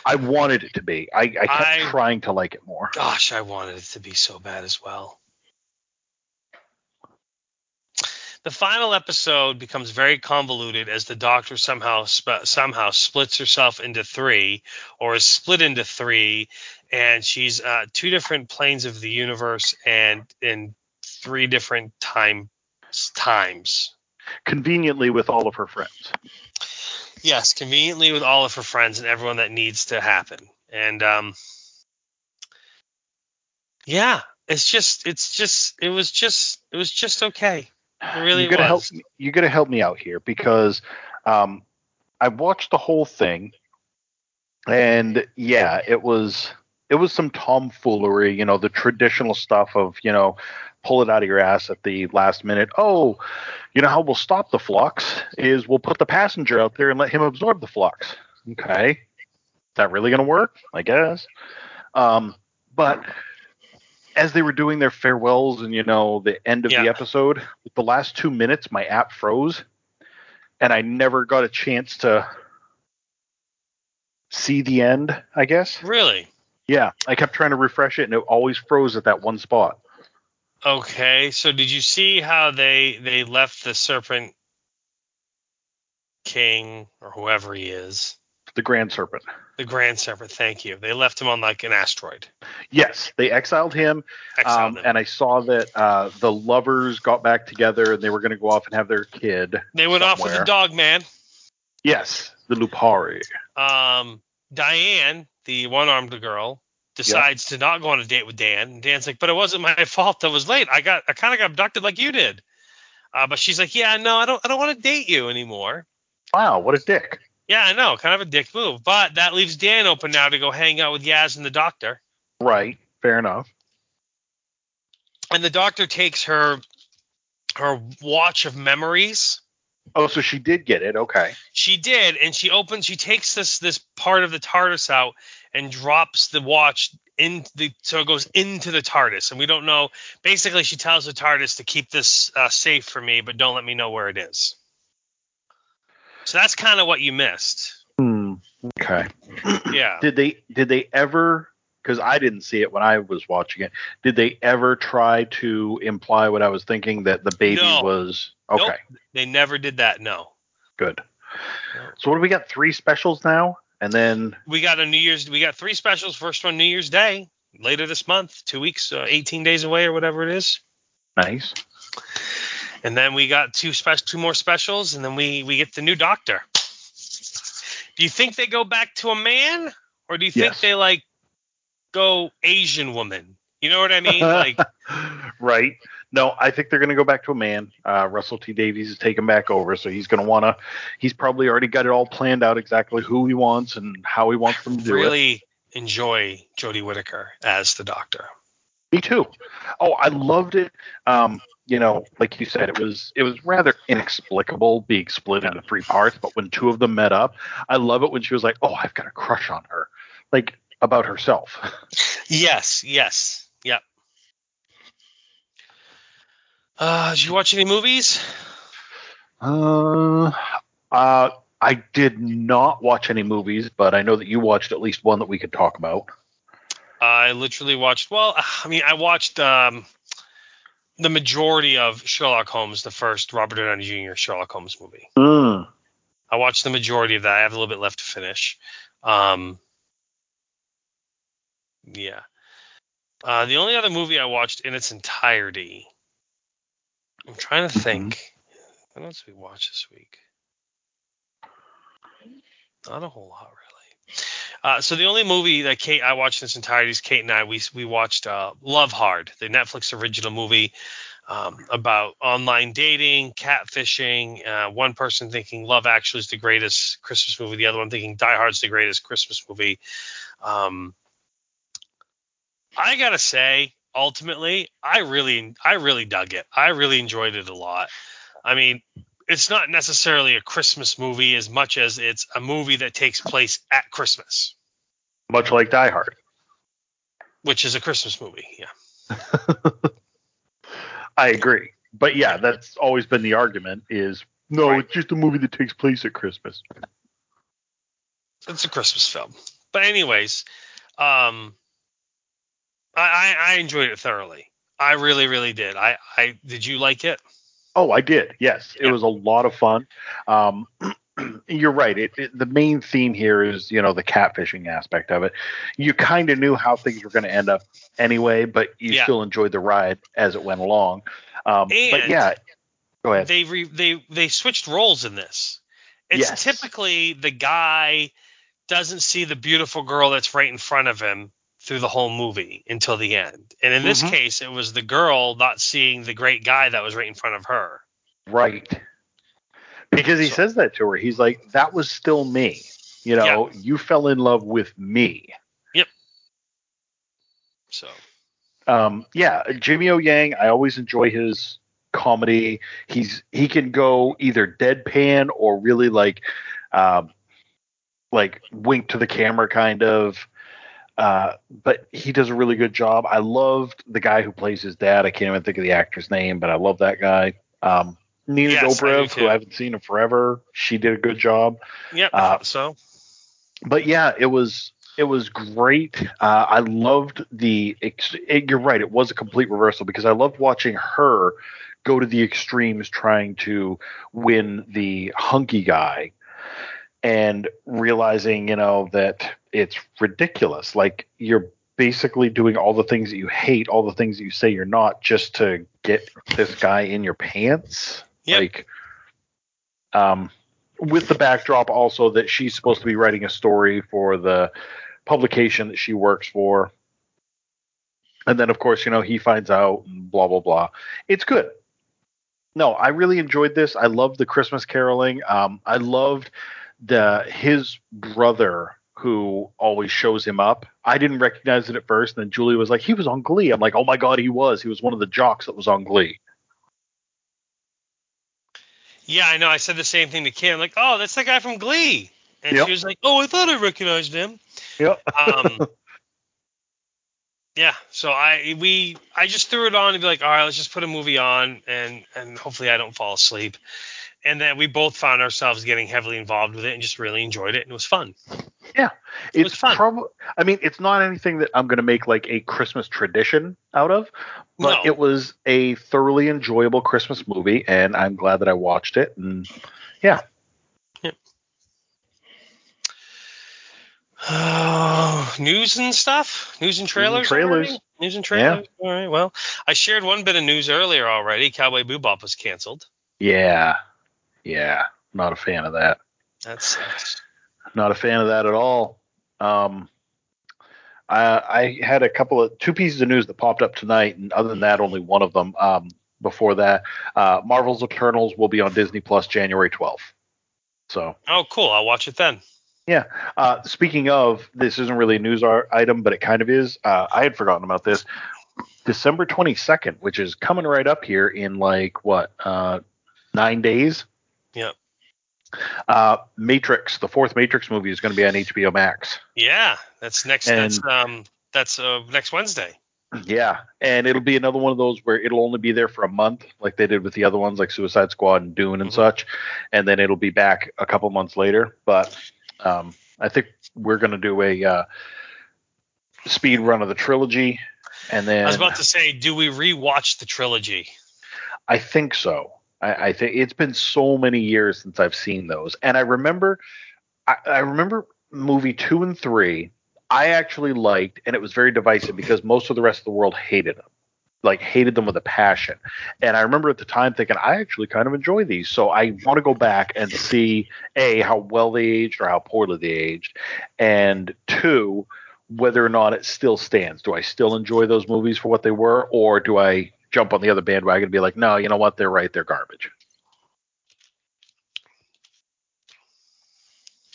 I wanted it to be. I, I kept I- trying to like it more. Gosh, I wanted it to be so bad as well. The final episode becomes very convoluted as the Doctor somehow sp- somehow splits herself into three, or is split into three, and she's uh, two different planes of the universe and in three different time times. Conveniently with all of her friends. Yes, conveniently with all of her friends and everyone that needs to happen. And um yeah, it's just it's just it was just it was just okay. It really you gotta was. help. You gotta help me out here because um, I watched the whole thing, and yeah, it was it was some tomfoolery. You know, the traditional stuff of you know, pull it out of your ass at the last minute. Oh, you know how we'll stop the flux is we'll put the passenger out there and let him absorb the flux. Okay, is that really gonna work? I guess. Um, but as they were doing their farewells and you know the end of the episode, the last two minutes my app froze, and I never got a chance to see the end. I guess. Really? Yeah, I kept trying to refresh it, and it always froze at that one spot. Okay, so did you see how they they left the Serpent King or whoever he is, The Grand Serpent. the Grand Serpent? Thank you. They left him on like an asteroid. Yes, they exiled him, Exiled um, him. and I saw that uh, the lovers got back together and they were going to go off and have their kid. they went off with the dog man. Yes, the Lupari. Um, Diane, the one-armed girl, decides to not go on a date with Dan. And Dan's like, "But it wasn't my fault. I was late. I got I kind of got abducted like you did." Uh, but she's like, "Yeah, no, I don't I don't want to date you anymore." Wow, what a dick. Yeah, I know, kind of a dick move. But that leaves Dan open now to go hang out with Yaz and the doctor. Right, fair enough. And the doctor takes her her watch of memories. Oh, so she did get it. Okay. She did, and she opens. She takes this this part of the TARDIS out and drops the watch in the so it goes into the TARDIS, and we don't know. Basically, she tells the TARDIS to keep this uh, safe for me, but don't let me know where it is. So that's kind of what you missed. Hmm. Okay. Yeah. Did they did they ever because I didn't see it when I was watching it. Did they ever try to imply what I was thinking that the baby No. was okay, Nope. They never did that. No. good. So what do we got? Three specials now? And then We got a New Year's. We got three specials. First one New Year's Day later this month, two weeks, uh, 18 days away or whatever it is. nice. And then we got two spe- two more specials, and then we we get the new Doctor. Do you think they go back to a man, or do you think Yes. they like go Asian woman? You know what I mean? Like, right. No, I think they're going to go back to a man. Uh, Russell T Davies is taking back over, so he's going to want to. He's probably already got it all planned out exactly who he wants and how he wants them to do it. really enjoy Jodie Whittaker as the Doctor. Me too. Oh, I loved it. Um, you know, like you said, it was it was rather inexplicable being split into three parts, but when two of them met up, I love it when she was like, "Oh, I've got a crush on her," like about herself. Yes, yes, yep. Uh, did you watch any movies? Uh, uh, I did not watch any movies, but I know that you watched at least one that we could talk about. I literally watched. Well, I mean, I watched um, the majority of Sherlock Holmes, the first Robert Downey Jr. Sherlock Holmes movie. Mm. I watched the majority of that. I have a little bit left to finish. Um, yeah. Uh, the only other movie I watched in its entirety. I'm trying to think. What else did we watch this week? Not a whole lot, really. Uh, so the only movie that Kate I watched in its entirety is Kate and I. We we watched uh, Love Hard, the Netflix original movie um, about online dating, catfishing. Uh, one person thinking Love Actually is the greatest Christmas movie, the other one thinking Die Hard's the greatest Christmas movie. Um, I gotta say, ultimately, I really, I really dug it. I really enjoyed it a lot. I mean, it's not necessarily a Christmas movie as much as it's a movie that takes place at Christmas, Much like Die Hard. which is a Christmas movie. Yeah. I agree, but yeah, that's always been the argument: is no, Right. it's just a movie that takes place at Christmas. it's a Christmas film. But anyways, um, I, I enjoyed it thoroughly. I really, really did. I, I did you like it? Oh, I did. Yes, it was a lot of fun. Um, you're right. It, it, the main theme here is, you know, the catfishing aspect of it. You kind of knew how things were going to end up anyway, but you Yeah. still enjoyed the ride as it went along. Um, but yeah, go ahead. They re, they they switched roles in this. It's Yes. typically the guy doesn't see the beautiful girl that's right in front of him through the whole movie until the end. And in this Mhm. case, it was the girl not seeing the great guy that was right in front of her. Right. Because he So- says that to her. He's like, that was still me. You know, you fell in love with me. Yep. So Um, yeah, Jimmy O Yang, I always enjoy his comedy. He's he can go either deadpan or really like um like wink to the camera kind of. Uh, but he does a really good job. I loved the guy who plays his dad. I can't even think of the actor's name, but I love that guy. Um, Nina Yes, Dobrev, too. who I haven't seen in forever, she did a good job. yep, I Uh, so. but yeah, it was It was great. Uh, I loved the. Ex- it, you're right. It was a complete reversal because I loved watching her go to the extremes trying to win the hunky guy and realizing, you know, that it's ridiculous. Like you're basically doing all the things that you hate, all the things that you say you're not, just to get this guy in your pants. Yep. Like, um, with the backdrop also that she's supposed to be writing a story for the publication that she works for. And then, of course, you know, he finds out and blah, blah, blah. It's good. No, I really enjoyed this. I loved the Christmas caroling. Um, I loved the his brother who always shows him up. I didn't recognize it at first. And then Julie was like, he was on Glee. I'm like, oh my God, he was. He was one of the jocks that was on Glee. Yeah, I know. I said the same thing to Kim. Like, oh, that's the guy from Glee. And Yep. she was like, oh, I thought I recognized him. Yep. Um, yeah. So I we I just threw it on and be like, all right, let's just put a movie on and and hopefully I don't fall asleep. And then we both found ourselves getting heavily involved with it and just really enjoyed it and it was fun. Yeah, It it's fun. prob- I mean, it's not anything that I'm going to make like a Christmas tradition out of, but No. it was a thoroughly enjoyable Christmas movie, and I'm glad that I watched it. And yeah, oh, news and stuff, news and trailers, trailers. already? news and trailers. All right. Well, I shared one bit of news earlier already. Cowboy Bebop was canceled. yeah, yeah, not a fan of that. That sucks. Not a fan of that at all. Um, I, I had a couple of two pieces of news that popped up tonight, and other than that, only one of them. Um, before that, uh, Marvel's Eternals will be on Disney Plus January 12th. So Oh, cool. I'll watch it then. Yeah. Uh, speaking of, this isn't really a news item, but it kind of is. Uh, I had forgotten about this. December 22nd, which is coming right up here in like what, uh, nine days. Yep. Uh, Matrix, the fourth Matrix movie, is going to be on HBO Max. Yeah, that's next. And- that's um, that's uh, next Wednesday. Yeah, and it'll be another one of those where it'll only be there for a month, like they did with the other ones, like Suicide Squad and Dune and Mhm. such, and then it'll be back a couple months later. But um, I think we're going to do a uh, speed run of the trilogy, and then I was about to say, do we rewatch the trilogy? I think so. I, I think it's been so many years since I've seen those, and I remember, I, I remember movie two and three. I actually liked, and it was very divisive because most of the rest of the world hated them, like hated them with a passion. And I remember at the time thinking, I actually kind of enjoy these, so I want to go back and see a how well they aged or how poorly they aged, and two whether or not it still stands. Do I still enjoy those movies for what they were, or do I jump on the other bandwagon and be like, no, you know what, they're right, they're garbage.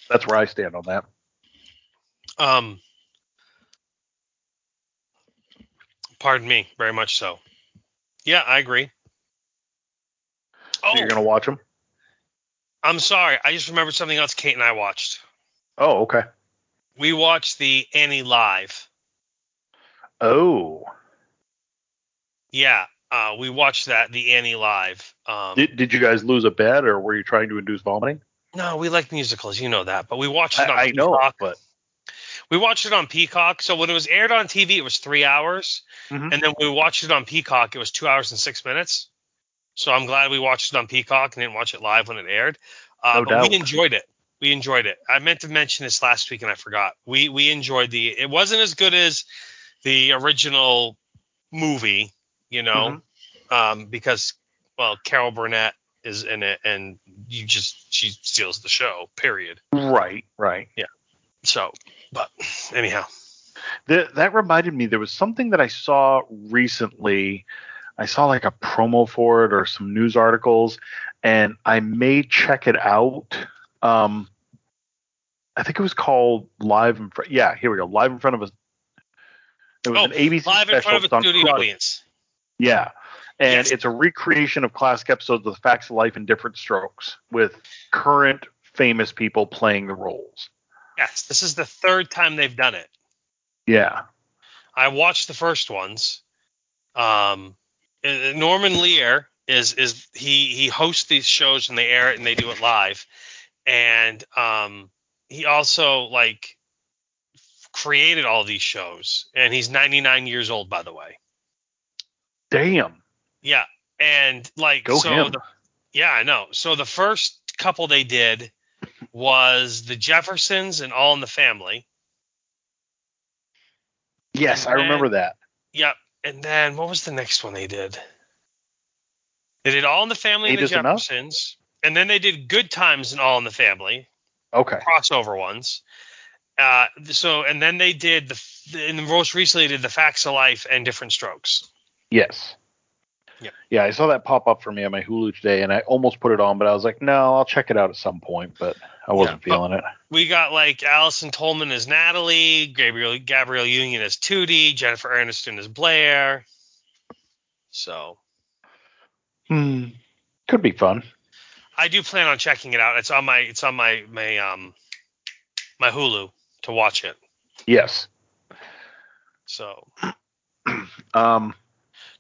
That's where I stand on that. Um, pardon me, very much so. Yeah, I agree. Oh, you're gonna watch them? I'm sorry. I just remembered something else Kate and I watched. Oh, okay. We watched the Annie Live. Oh, Yeah, uh, we watched that, the Annie Live. Um, did did you guys lose a bet, or were you trying to induce vomiting? no, we like musicals, you know that, but we watched it on I, I know, Peacock. but We watched it on Peacock. So when it was aired on TV, it was three hours, Mhm. and then we watched it on Peacock, it was two hours and six minutes. So I'm glad we watched it on Peacock and didn't watch it live when it aired. Uh, No but doubt. we enjoyed it. We enjoyed it. I meant to mention this last week and I forgot. We we enjoyed the. It wasn't as good as the original movie, you know, Mm-hmm. um, because well, Carol Burnett is in it, and you just she steals the show. Period. right, right. Yeah. So, but anyhow, That that reminded me there was something that I saw recently. I saw like a promo for it or some news articles, and I may check it out. Um, I think it was called Live in front. Yeah, here we go. Live in front of us. It was Oh, an ABC live in front of a studio audience. Yeah. And Yes. it's a recreation of classic episodes of Facts of Life in different strokes with current famous people playing the roles. Yes, this is the third time they've done it. Yeah. I watched the first ones. Um, Norman Lear is is he he hosts these shows and they air it and they do it live, and um, he also like created all these shows, and he's 99 years old, by the way. Damn. Yeah, and like Go so, him. the, yeah, I know. So the first couple they did was the Jeffersons and All in the Family. Yes, I And remember that. Yep. And then what was the next one they did? They did All in the Family and the is enough? Jeffersons, and then they did Good Times and All in the Family. Okay. crossover ones. Uh, so and then they did the and most recently did the Facts of Life and Different Strokes. Yes. Yeah. Yeah, I saw that pop up for me on my Hulu today, and I almost put it on, but I was like, no, I'll check it out at some point, but I wasn't Yeah, feeling it. We got like Allison Tolman as Natalie, Gabriel Gabrielle Union as Tootie, Jennifer Aniston as Blair. So Hmm. Could be fun. I do plan on checking it out. It's on my it's on my my um my Hulu to watch it. Yes. So Um.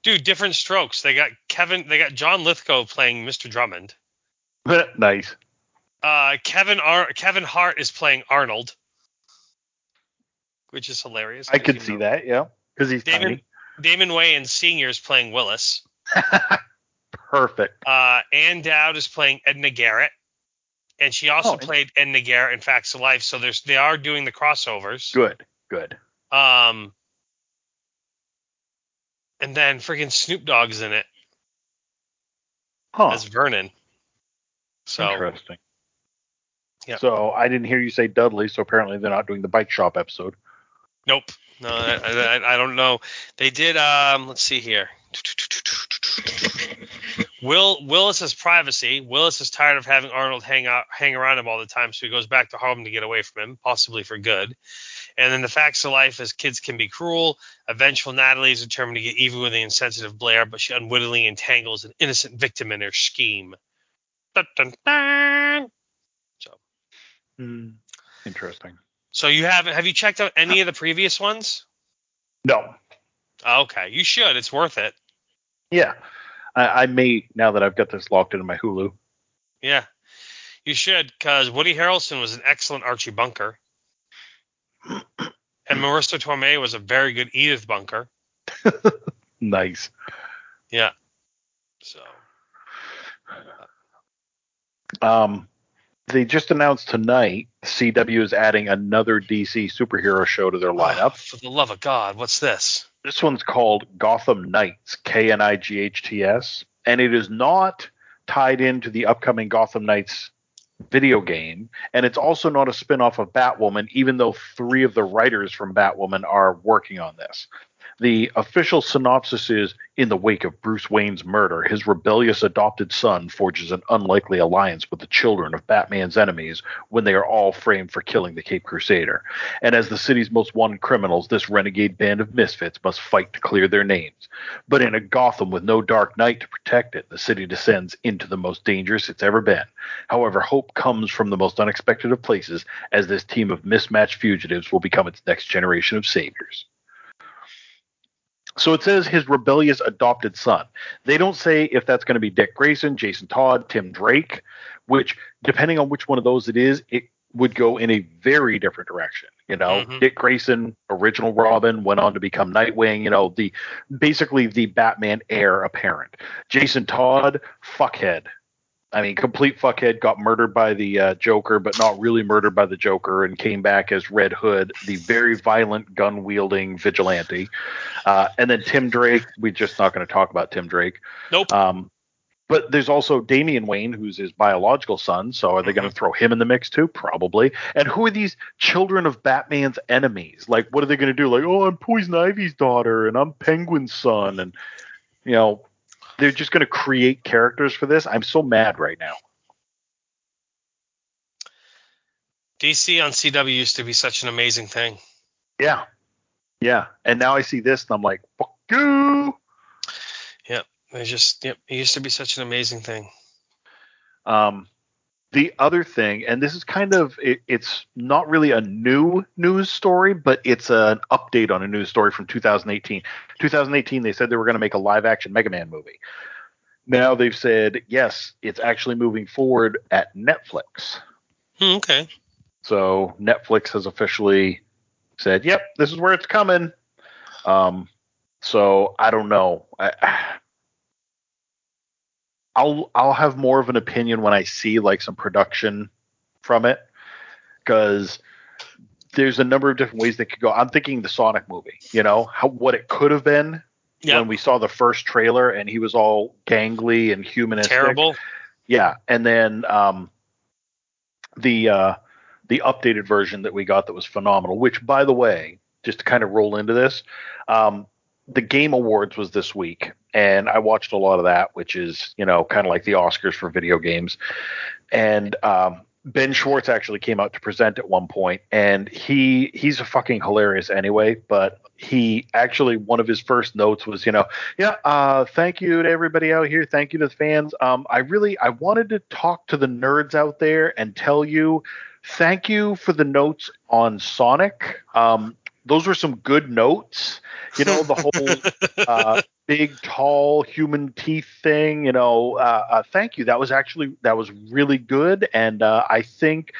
Dude, Different Strokes. They got Kevin. They got John Lithgow playing Mr. Drummond. nice. Uh, Kevin Ar- Kevin Hart is playing Arnold, which is hilarious. I could see that. Yeah. Because he's Damon tiny. Damon Wayans Senior is playing Willis. Perfect. Uh, Ann Dowd is playing Edna Garrett, and she also Oh, played Edna Garrett in Facts of Life. So there's they are doing the crossovers. Good. Good. Um, and then freaking Snoop Dogg's in it Huh. as Vernon. So Interesting. Yeah. So I didn't hear you say Dudley, so apparently they're not doing the bike shop episode. Nope. No, I, I, I don't know. They did. Um, let's see here. Will Willis has privacy. Willis is tired of having Arnold hang out, hang around him all the time, so he goes back to Harlem to get away from him, possibly for good. And then the facts of life is kids can be cruel. A vengeful Natalie is determined to get even with the insensitive Blair, but she unwittingly entangles an innocent victim in her scheme. Dun, dun, dun. So, hmm. Interesting. so you haven't? Have you checked out any of the previous ones? No. Okay, you should. It's worth it. Yeah. I, I may now that I've got this locked into my Hulu. Yeah, you should, because Woody Harrelson was an excellent Archie Bunker, and Marisa Tomei was a very good Edith Bunker. Nice. Yeah. So Um, they just announced tonight CW is adding another DC superhero show to their oh, lineup. for the love of God, what's this? This one's called Gotham Knights, K N I G H T S, and it is not tied into the upcoming Gotham Knights video game, and it's also not a spin-off of Batwoman, even though three of the writers from Batwoman are working on this. The official synopsis is In the wake of Bruce Wayne's murder, his rebellious adopted son forges an unlikely alliance with the children of Batman's enemies when they are all framed for killing the Cape Crusader. And as the city's most wanted criminals, this renegade band of misfits must fight to clear their names. But in a Gotham with no Dark Knight to protect it, the city descends into the most dangerous it's ever been. However, hope comes from the most unexpected of places as this team of mismatched fugitives will become its next generation of saviors. So it says his rebellious adopted son. They don't say if that's going to be Dick Grayson, Jason Todd, Tim Drake, which, depending on which one of those it is, it would go in a very different direction. You know, Mhm. Dick Grayson, original Robin, went on to become Nightwing. You know, the basically the Batman heir apparent. Jason Todd, fuckhead. I mean, complete fuckhead, got murdered by the uh, Joker, but not really murdered by the Joker, and came back as Red Hood, the very violent, gun wielding vigilante. Uh, and then Tim Drake, we're just not going to talk about Tim Drake. Nope. Um, but there's also Damian Wayne, who's his biological son. So are they going to throw him in the mix too? Probably. And who are these children of Batman's enemies? Like, what are they going to do? Like, oh, I'm Poison Ivy's daughter, and I'm Penguin's son, and you know, they're just going to create characters for this. I'm so mad right now. DC on CW used to be such an amazing thing. Yeah, yeah. And now I see this, and I'm like, fuck you. It just yep, it used to be such an amazing thing. Um, the other thing, and this is kind of it, it's not really a new news story, but it's an update on a news story from 2018. 2018, they said they were going to make a live action Mega Man movie. Now they've said yes, it's actually moving forward at Netflix. Hmm, okay. So Netflix has officially said, "Yep, this is where it's coming." Um, so I don't know. I, I'll I'll have more of an opinion when I see like some production from it because there's a number of different ways that could go. I'm thinking the Sonic movie, you know, how what it could have been when we saw the first trailer and he was all gangly and humanistic. Terrible. Yeah, and then um, the uh, the updated version that we got that was phenomenal. Which, by the way, just to kind of roll into this, um, the Game Awards was this week, and I watched a lot of that, which is you know kind of like the Oscars for video games. And um, Ben Schwartz actually came out to present at one point, and he he's a fucking hilarious anyway. But he actually one of his first notes was, you know, yeah, uh, thank you to everybody out here, thank you to the fans. Um, I really I wanted to talk to the nerds out there and tell you, thank you for the notes on Sonic. Um, those were some good notes. You know, the whole uh, big, tall human teeth thing. You know, uh, uh, thank you. That was actually that was really good, and uh, I think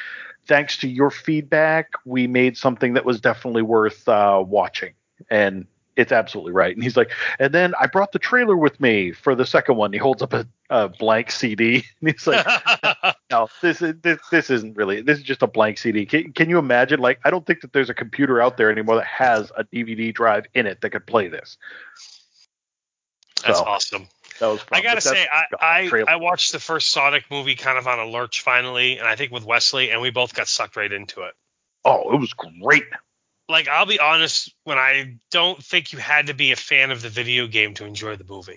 thanks to your feedback, we made something that was definitely worth uh, watching. And it's absolutely right. And he's like, and then I brought the trailer with me for the second one. He holds up a, a blank CD, and he's like, no, this is this this isn't really. This is just a blank CD. Can, can you imagine? Like, I don't think that there's a computer out there anymore that has a DVD drive in it that could play this. That's So, awesome. That was fun. I gotta say, I, I. I watched the first Sonic movie kind of on a lurch finally, and I think with Wesley, and we both got sucked right into it. oh, it was great. Like I'll be honest, when I don't think you had to be a fan of the video game to enjoy the movie.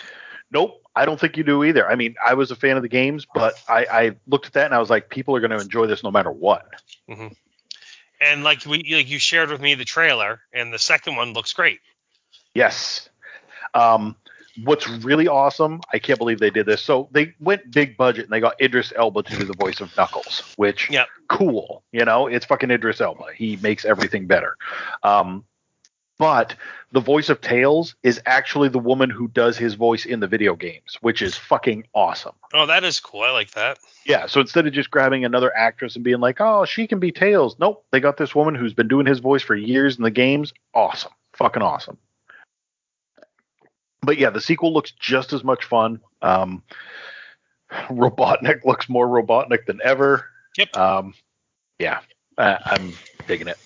Nope, I don't think you do either. I mean, I was a fan of the games, but I, I looked at that and I was like, people are going to enjoy this no matter what. Mm-hmm. And like we like you shared with me the trailer, and the second one looks great. Yes. Um, what's really awesome, I can't believe they did this. So they went big budget and they got Idris Elba to do the voice of Knuckles, which Yep. cool. You know, it's fucking Idris Elba. He makes everything better. Um, but the voice of Tails is actually the woman who does his voice in the video games, which is fucking awesome. Oh, that is cool. I like that. Yeah, so instead of just grabbing another actress and being like, "Oh, she can be Tails," nope, they got this woman who's been doing his voice for years in the games. Awesome, fucking awesome. But yeah, the sequel looks just as much fun. Um, Robotnik looks more Robotnik than ever. Yep. Um, yeah, I, I'm digging it.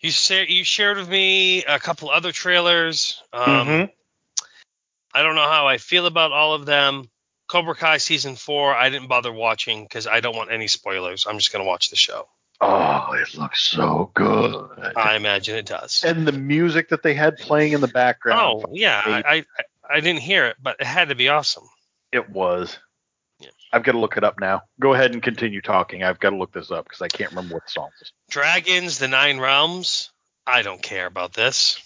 You sa- you shared with me a couple other trailers. Um, Mhm. I don't know how I feel about all of them. Cobra Kai season four, I didn't bother watching because I don't want any spoilers. I'm just gonna watch the show. Oh, it looks so good. I imagine it does. and the music that they had playing in the background. Oh yeah, I, I I didn't hear it, but it had to be awesome. It was. Yeah. I've got to look it up now. Go ahead and continue talking. I've got to look this up because I can't remember what the song is. Dragons, the Nine Realms. I don't care about this.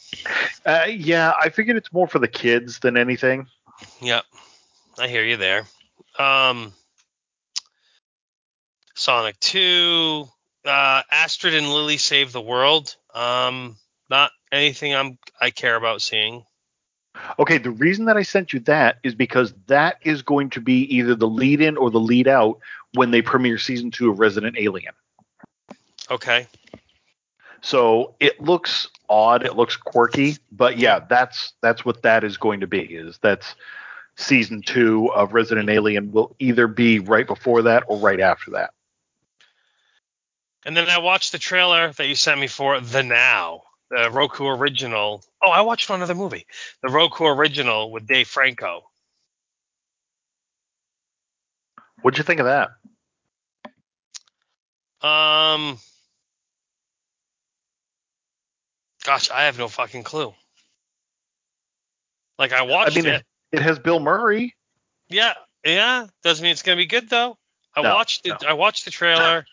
Uh, yeah, I figured it's more for the kids than anything. Yep, I hear you there. Um, Sonic Two, uh, Astrid and Lily Save the World. Um, not anything I'm I care about seeing. Okay, the reason that I sent you that is because that is going to be either the lead in or the lead out when they premiere season two of Resident Alien. Okay. So it looks odd, it looks quirky, but yeah, that's that's what that is going to be. Is that's season two of Resident Alien will either be right before that or right after that. And then I watched the trailer that you sent me for The Now, the Roku original. Oh, I watched one other movie, the Roku original with Dave Franco. What'd you think of that? Um, gosh, I have no fucking clue. Like I watched I mean, it. it, it has Bill Murray. Yeah, yeah. Doesn't mean it's gonna be good though. I No, watched it. no. I watched the trailer.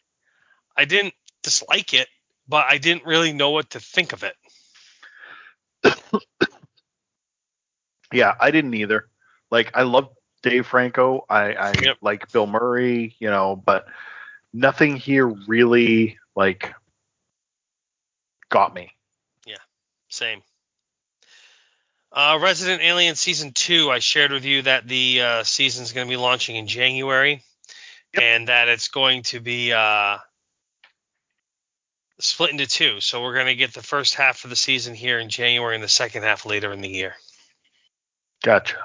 I didn't dislike it, but I didn't really know what to think of it. Yeah, I didn't either. Like, I love Dave Franco. I, I Yep. like Bill Murray, you know, but nothing here really like got me. Yeah, same. Uh, Resident Alien season two. I shared with you that the uh, is going to be launching in January, Yep. and that it's going to be uh, split into two. So we're going to get the first half of the season here in January and the second half later in the year. Gotcha.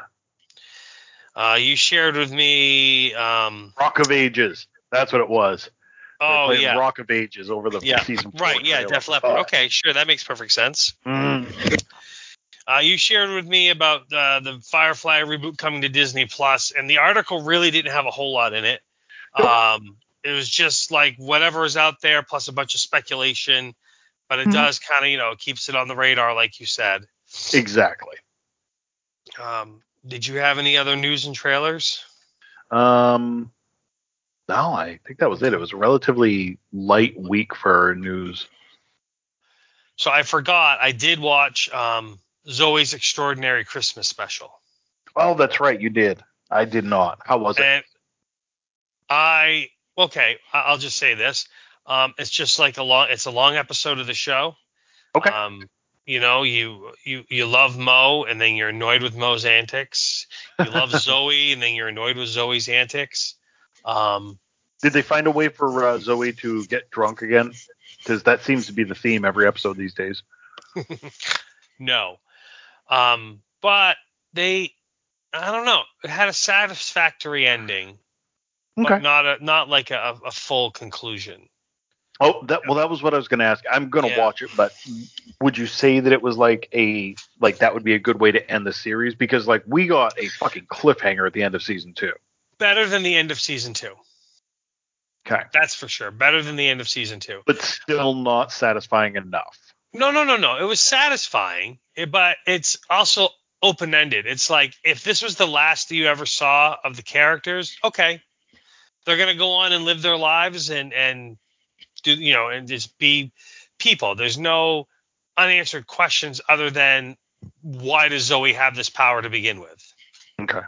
Uh, you shared with me. Um, Rock of Ages. That's what it was. Oh yeah, Rock of Ages over the Yeah, season. right. Yeah. Def Leppard. Oh. Okay, sure, that makes perfect sense. Mm. Uh, you shared with me about uh, the Firefly reboot coming to Disney Plus, and the article really didn't have a whole lot in it. Um, it was just like whatever is out there plus a bunch of speculation, but it Mhm. does kind of you know keeps it on the radar, like you said. Exactly. Um, did you have any other news and trailers? Um, no, I think that was it. It was a relatively light week for news. So I forgot. I did watch um, Zoey's Extraordinary Christmas Special. Oh, that's right. You did. I did not. How was it? I okay, I'll just say this. Um, it's just like a long it's a long episode of the show. Okay. Um, you know, you you you love Mo and then you're annoyed with Mo's antics. You love Zoey and then you're annoyed with Zoey's antics. Um, Did they find a way for uh, Zoey to get drunk again? Because that seems to be the theme every episode these days. no. Um, but they I don't know. It had a satisfactory ending, but not a not like a, a full conclusion. Oh, that well, that was what I was going to ask. I'm going to Yeah. watch it, but would you say that it was like a like that would be a good way to end the series? Because like we got a fucking cliffhanger at the end of season two. Better than the end of season two. Okay, That's for sure. Better than the end of season two. but still not satisfying enough. No, no, no, no. It was satisfying, eh, but it's also open ended. It's like if this was the last you ever saw of the characters, okay, they're gonna go on and live their lives and and do you know and just be people. There's no unanswered questions other than why does Zoey have this power to begin with? Okay.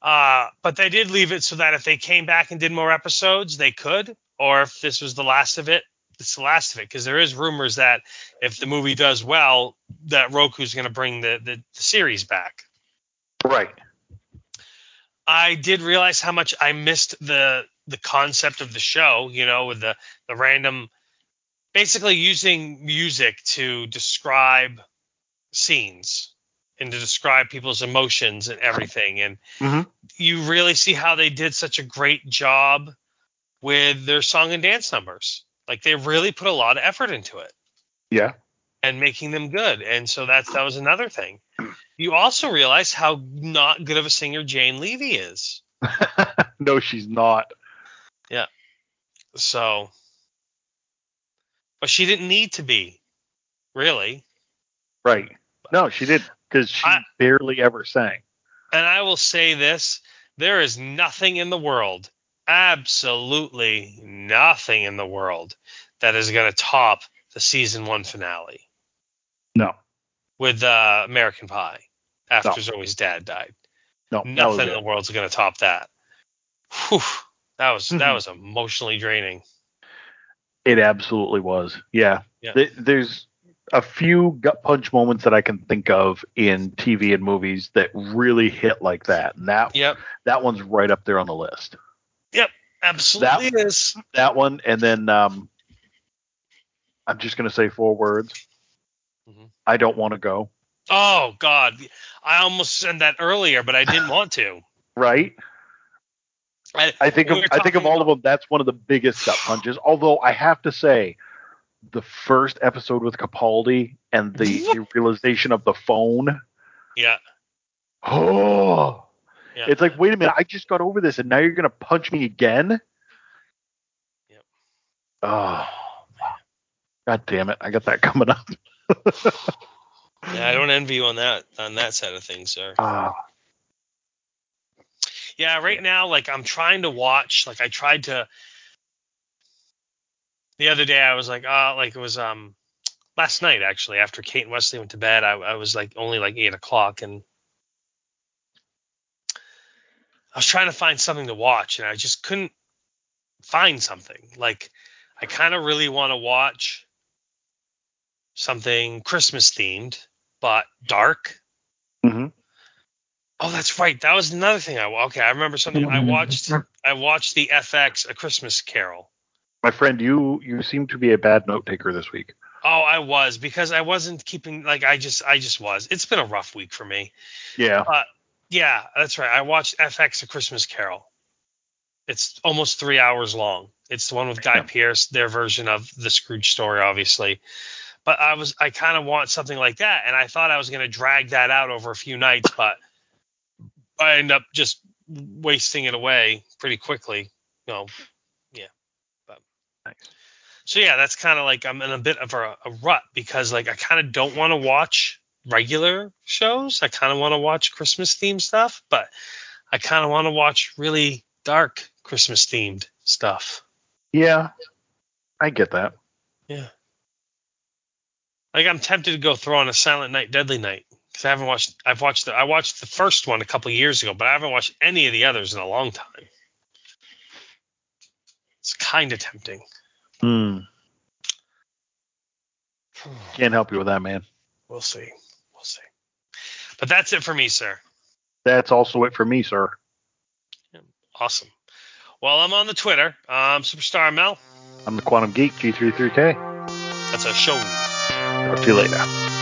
Uh, but they did leave it so that if they came back and did more episodes, they could, or if this was the last of it, it's the last of it. Because there is rumors that if the movie does well, that Roku's going to bring the, the the series back. Right. I did realize how much I missed the the concept of the show. You know, with the the random, basically using music to describe scenes and to describe people's emotions and everything. And Mhm. you really see how they did such a great job with their song and dance numbers. Like they really put a lot of effort into it Yeah. and making them good. And so that's that was another thing. You also realize how not good of a singer Jane Levy is. no, she's not. Yeah. So, but she didn't need to be, really. Right. No, she didn't because she I- barely ever sang. And I will say this: there is nothing in the world, absolutely nothing in the world, that is going to top the season one finale No. With uh, American Pie after No. Zoey's dad died. No. Nothing in the world's going to top that. Whew, that was that Mhm. was emotionally draining. It absolutely was. Yeah. Yeah. Th- There's a few gut punch moments that I can think of in TV and movies that really hit like that. And that Yep, that one's right up there on the list. Yep, absolutely is. That one and then um I'm just going to say four words. Mhm. I don't want to go. Oh God, I almost said that earlier, but I didn't want to. Right? I, I think of I think of all of them. That's one of the biggest gut punches. Although I have to say, the first episode with Capaldi and the, the realization of the phone. yeah, Oh, yeah. it's like wait a minute. I just got over this, and now you're gonna punch me again. Yep. Oh, god damn it! I got that coming up. Yeah, I don't envy you on that on that side of things, sir. Ah, Yeah, right now, like I'm trying to watch. Like I tried to. The other day, I was like, uh, like it was um last night actually. After Kate and Wesley went to bed, I, I was like only like eight o'clock, and I was trying to find something to watch, and I just couldn't find something. Like I kind of really want to watch something Christmas themed, but dark. mhm. Oh, that's right. That was another thing. I okay. I remember something. I watched. I watched the FX A Christmas Carol. My friend, you you seem to be a bad note taker this week. Oh, I was because I wasn't keeping like I just I just was. It's been a rough week for me. Yeah. Uh, yeah, that's right. I watched FX A Christmas Carol. It's almost three hours long. It's the one with Guy Yeah. Pearce, their version of the Scrooge story, obviously. But I was I kind of want something like that, and I thought I was going to drag that out over a few nights, but I end up just wasting it away pretty quickly. You know, Nice. so yeah, that's kind of like I'm in a bit of a, a rut because like I kind of don't want to watch regular shows. I kind of want to watch Christmas themed stuff, but I kind of want to watch really dark Christmas themed stuff. Yeah. I get that. Yeah. Like I'm tempted to go throw on a Silent Night, Deadly Night because I haven't watched. I've watched the I watched the first one a couple years ago, but I haven't watched any of the others in a long time. It's kind of tempting. Hmm. Can't help you with that, man. We'll see. We'll see. But that's it for me, sir. That's also it for me, sir. Awesome. Well, I'm on the Twitter. I'm Superstar Mel. I'm the Quantum Geek, G33K. That's our show. Talk to you later.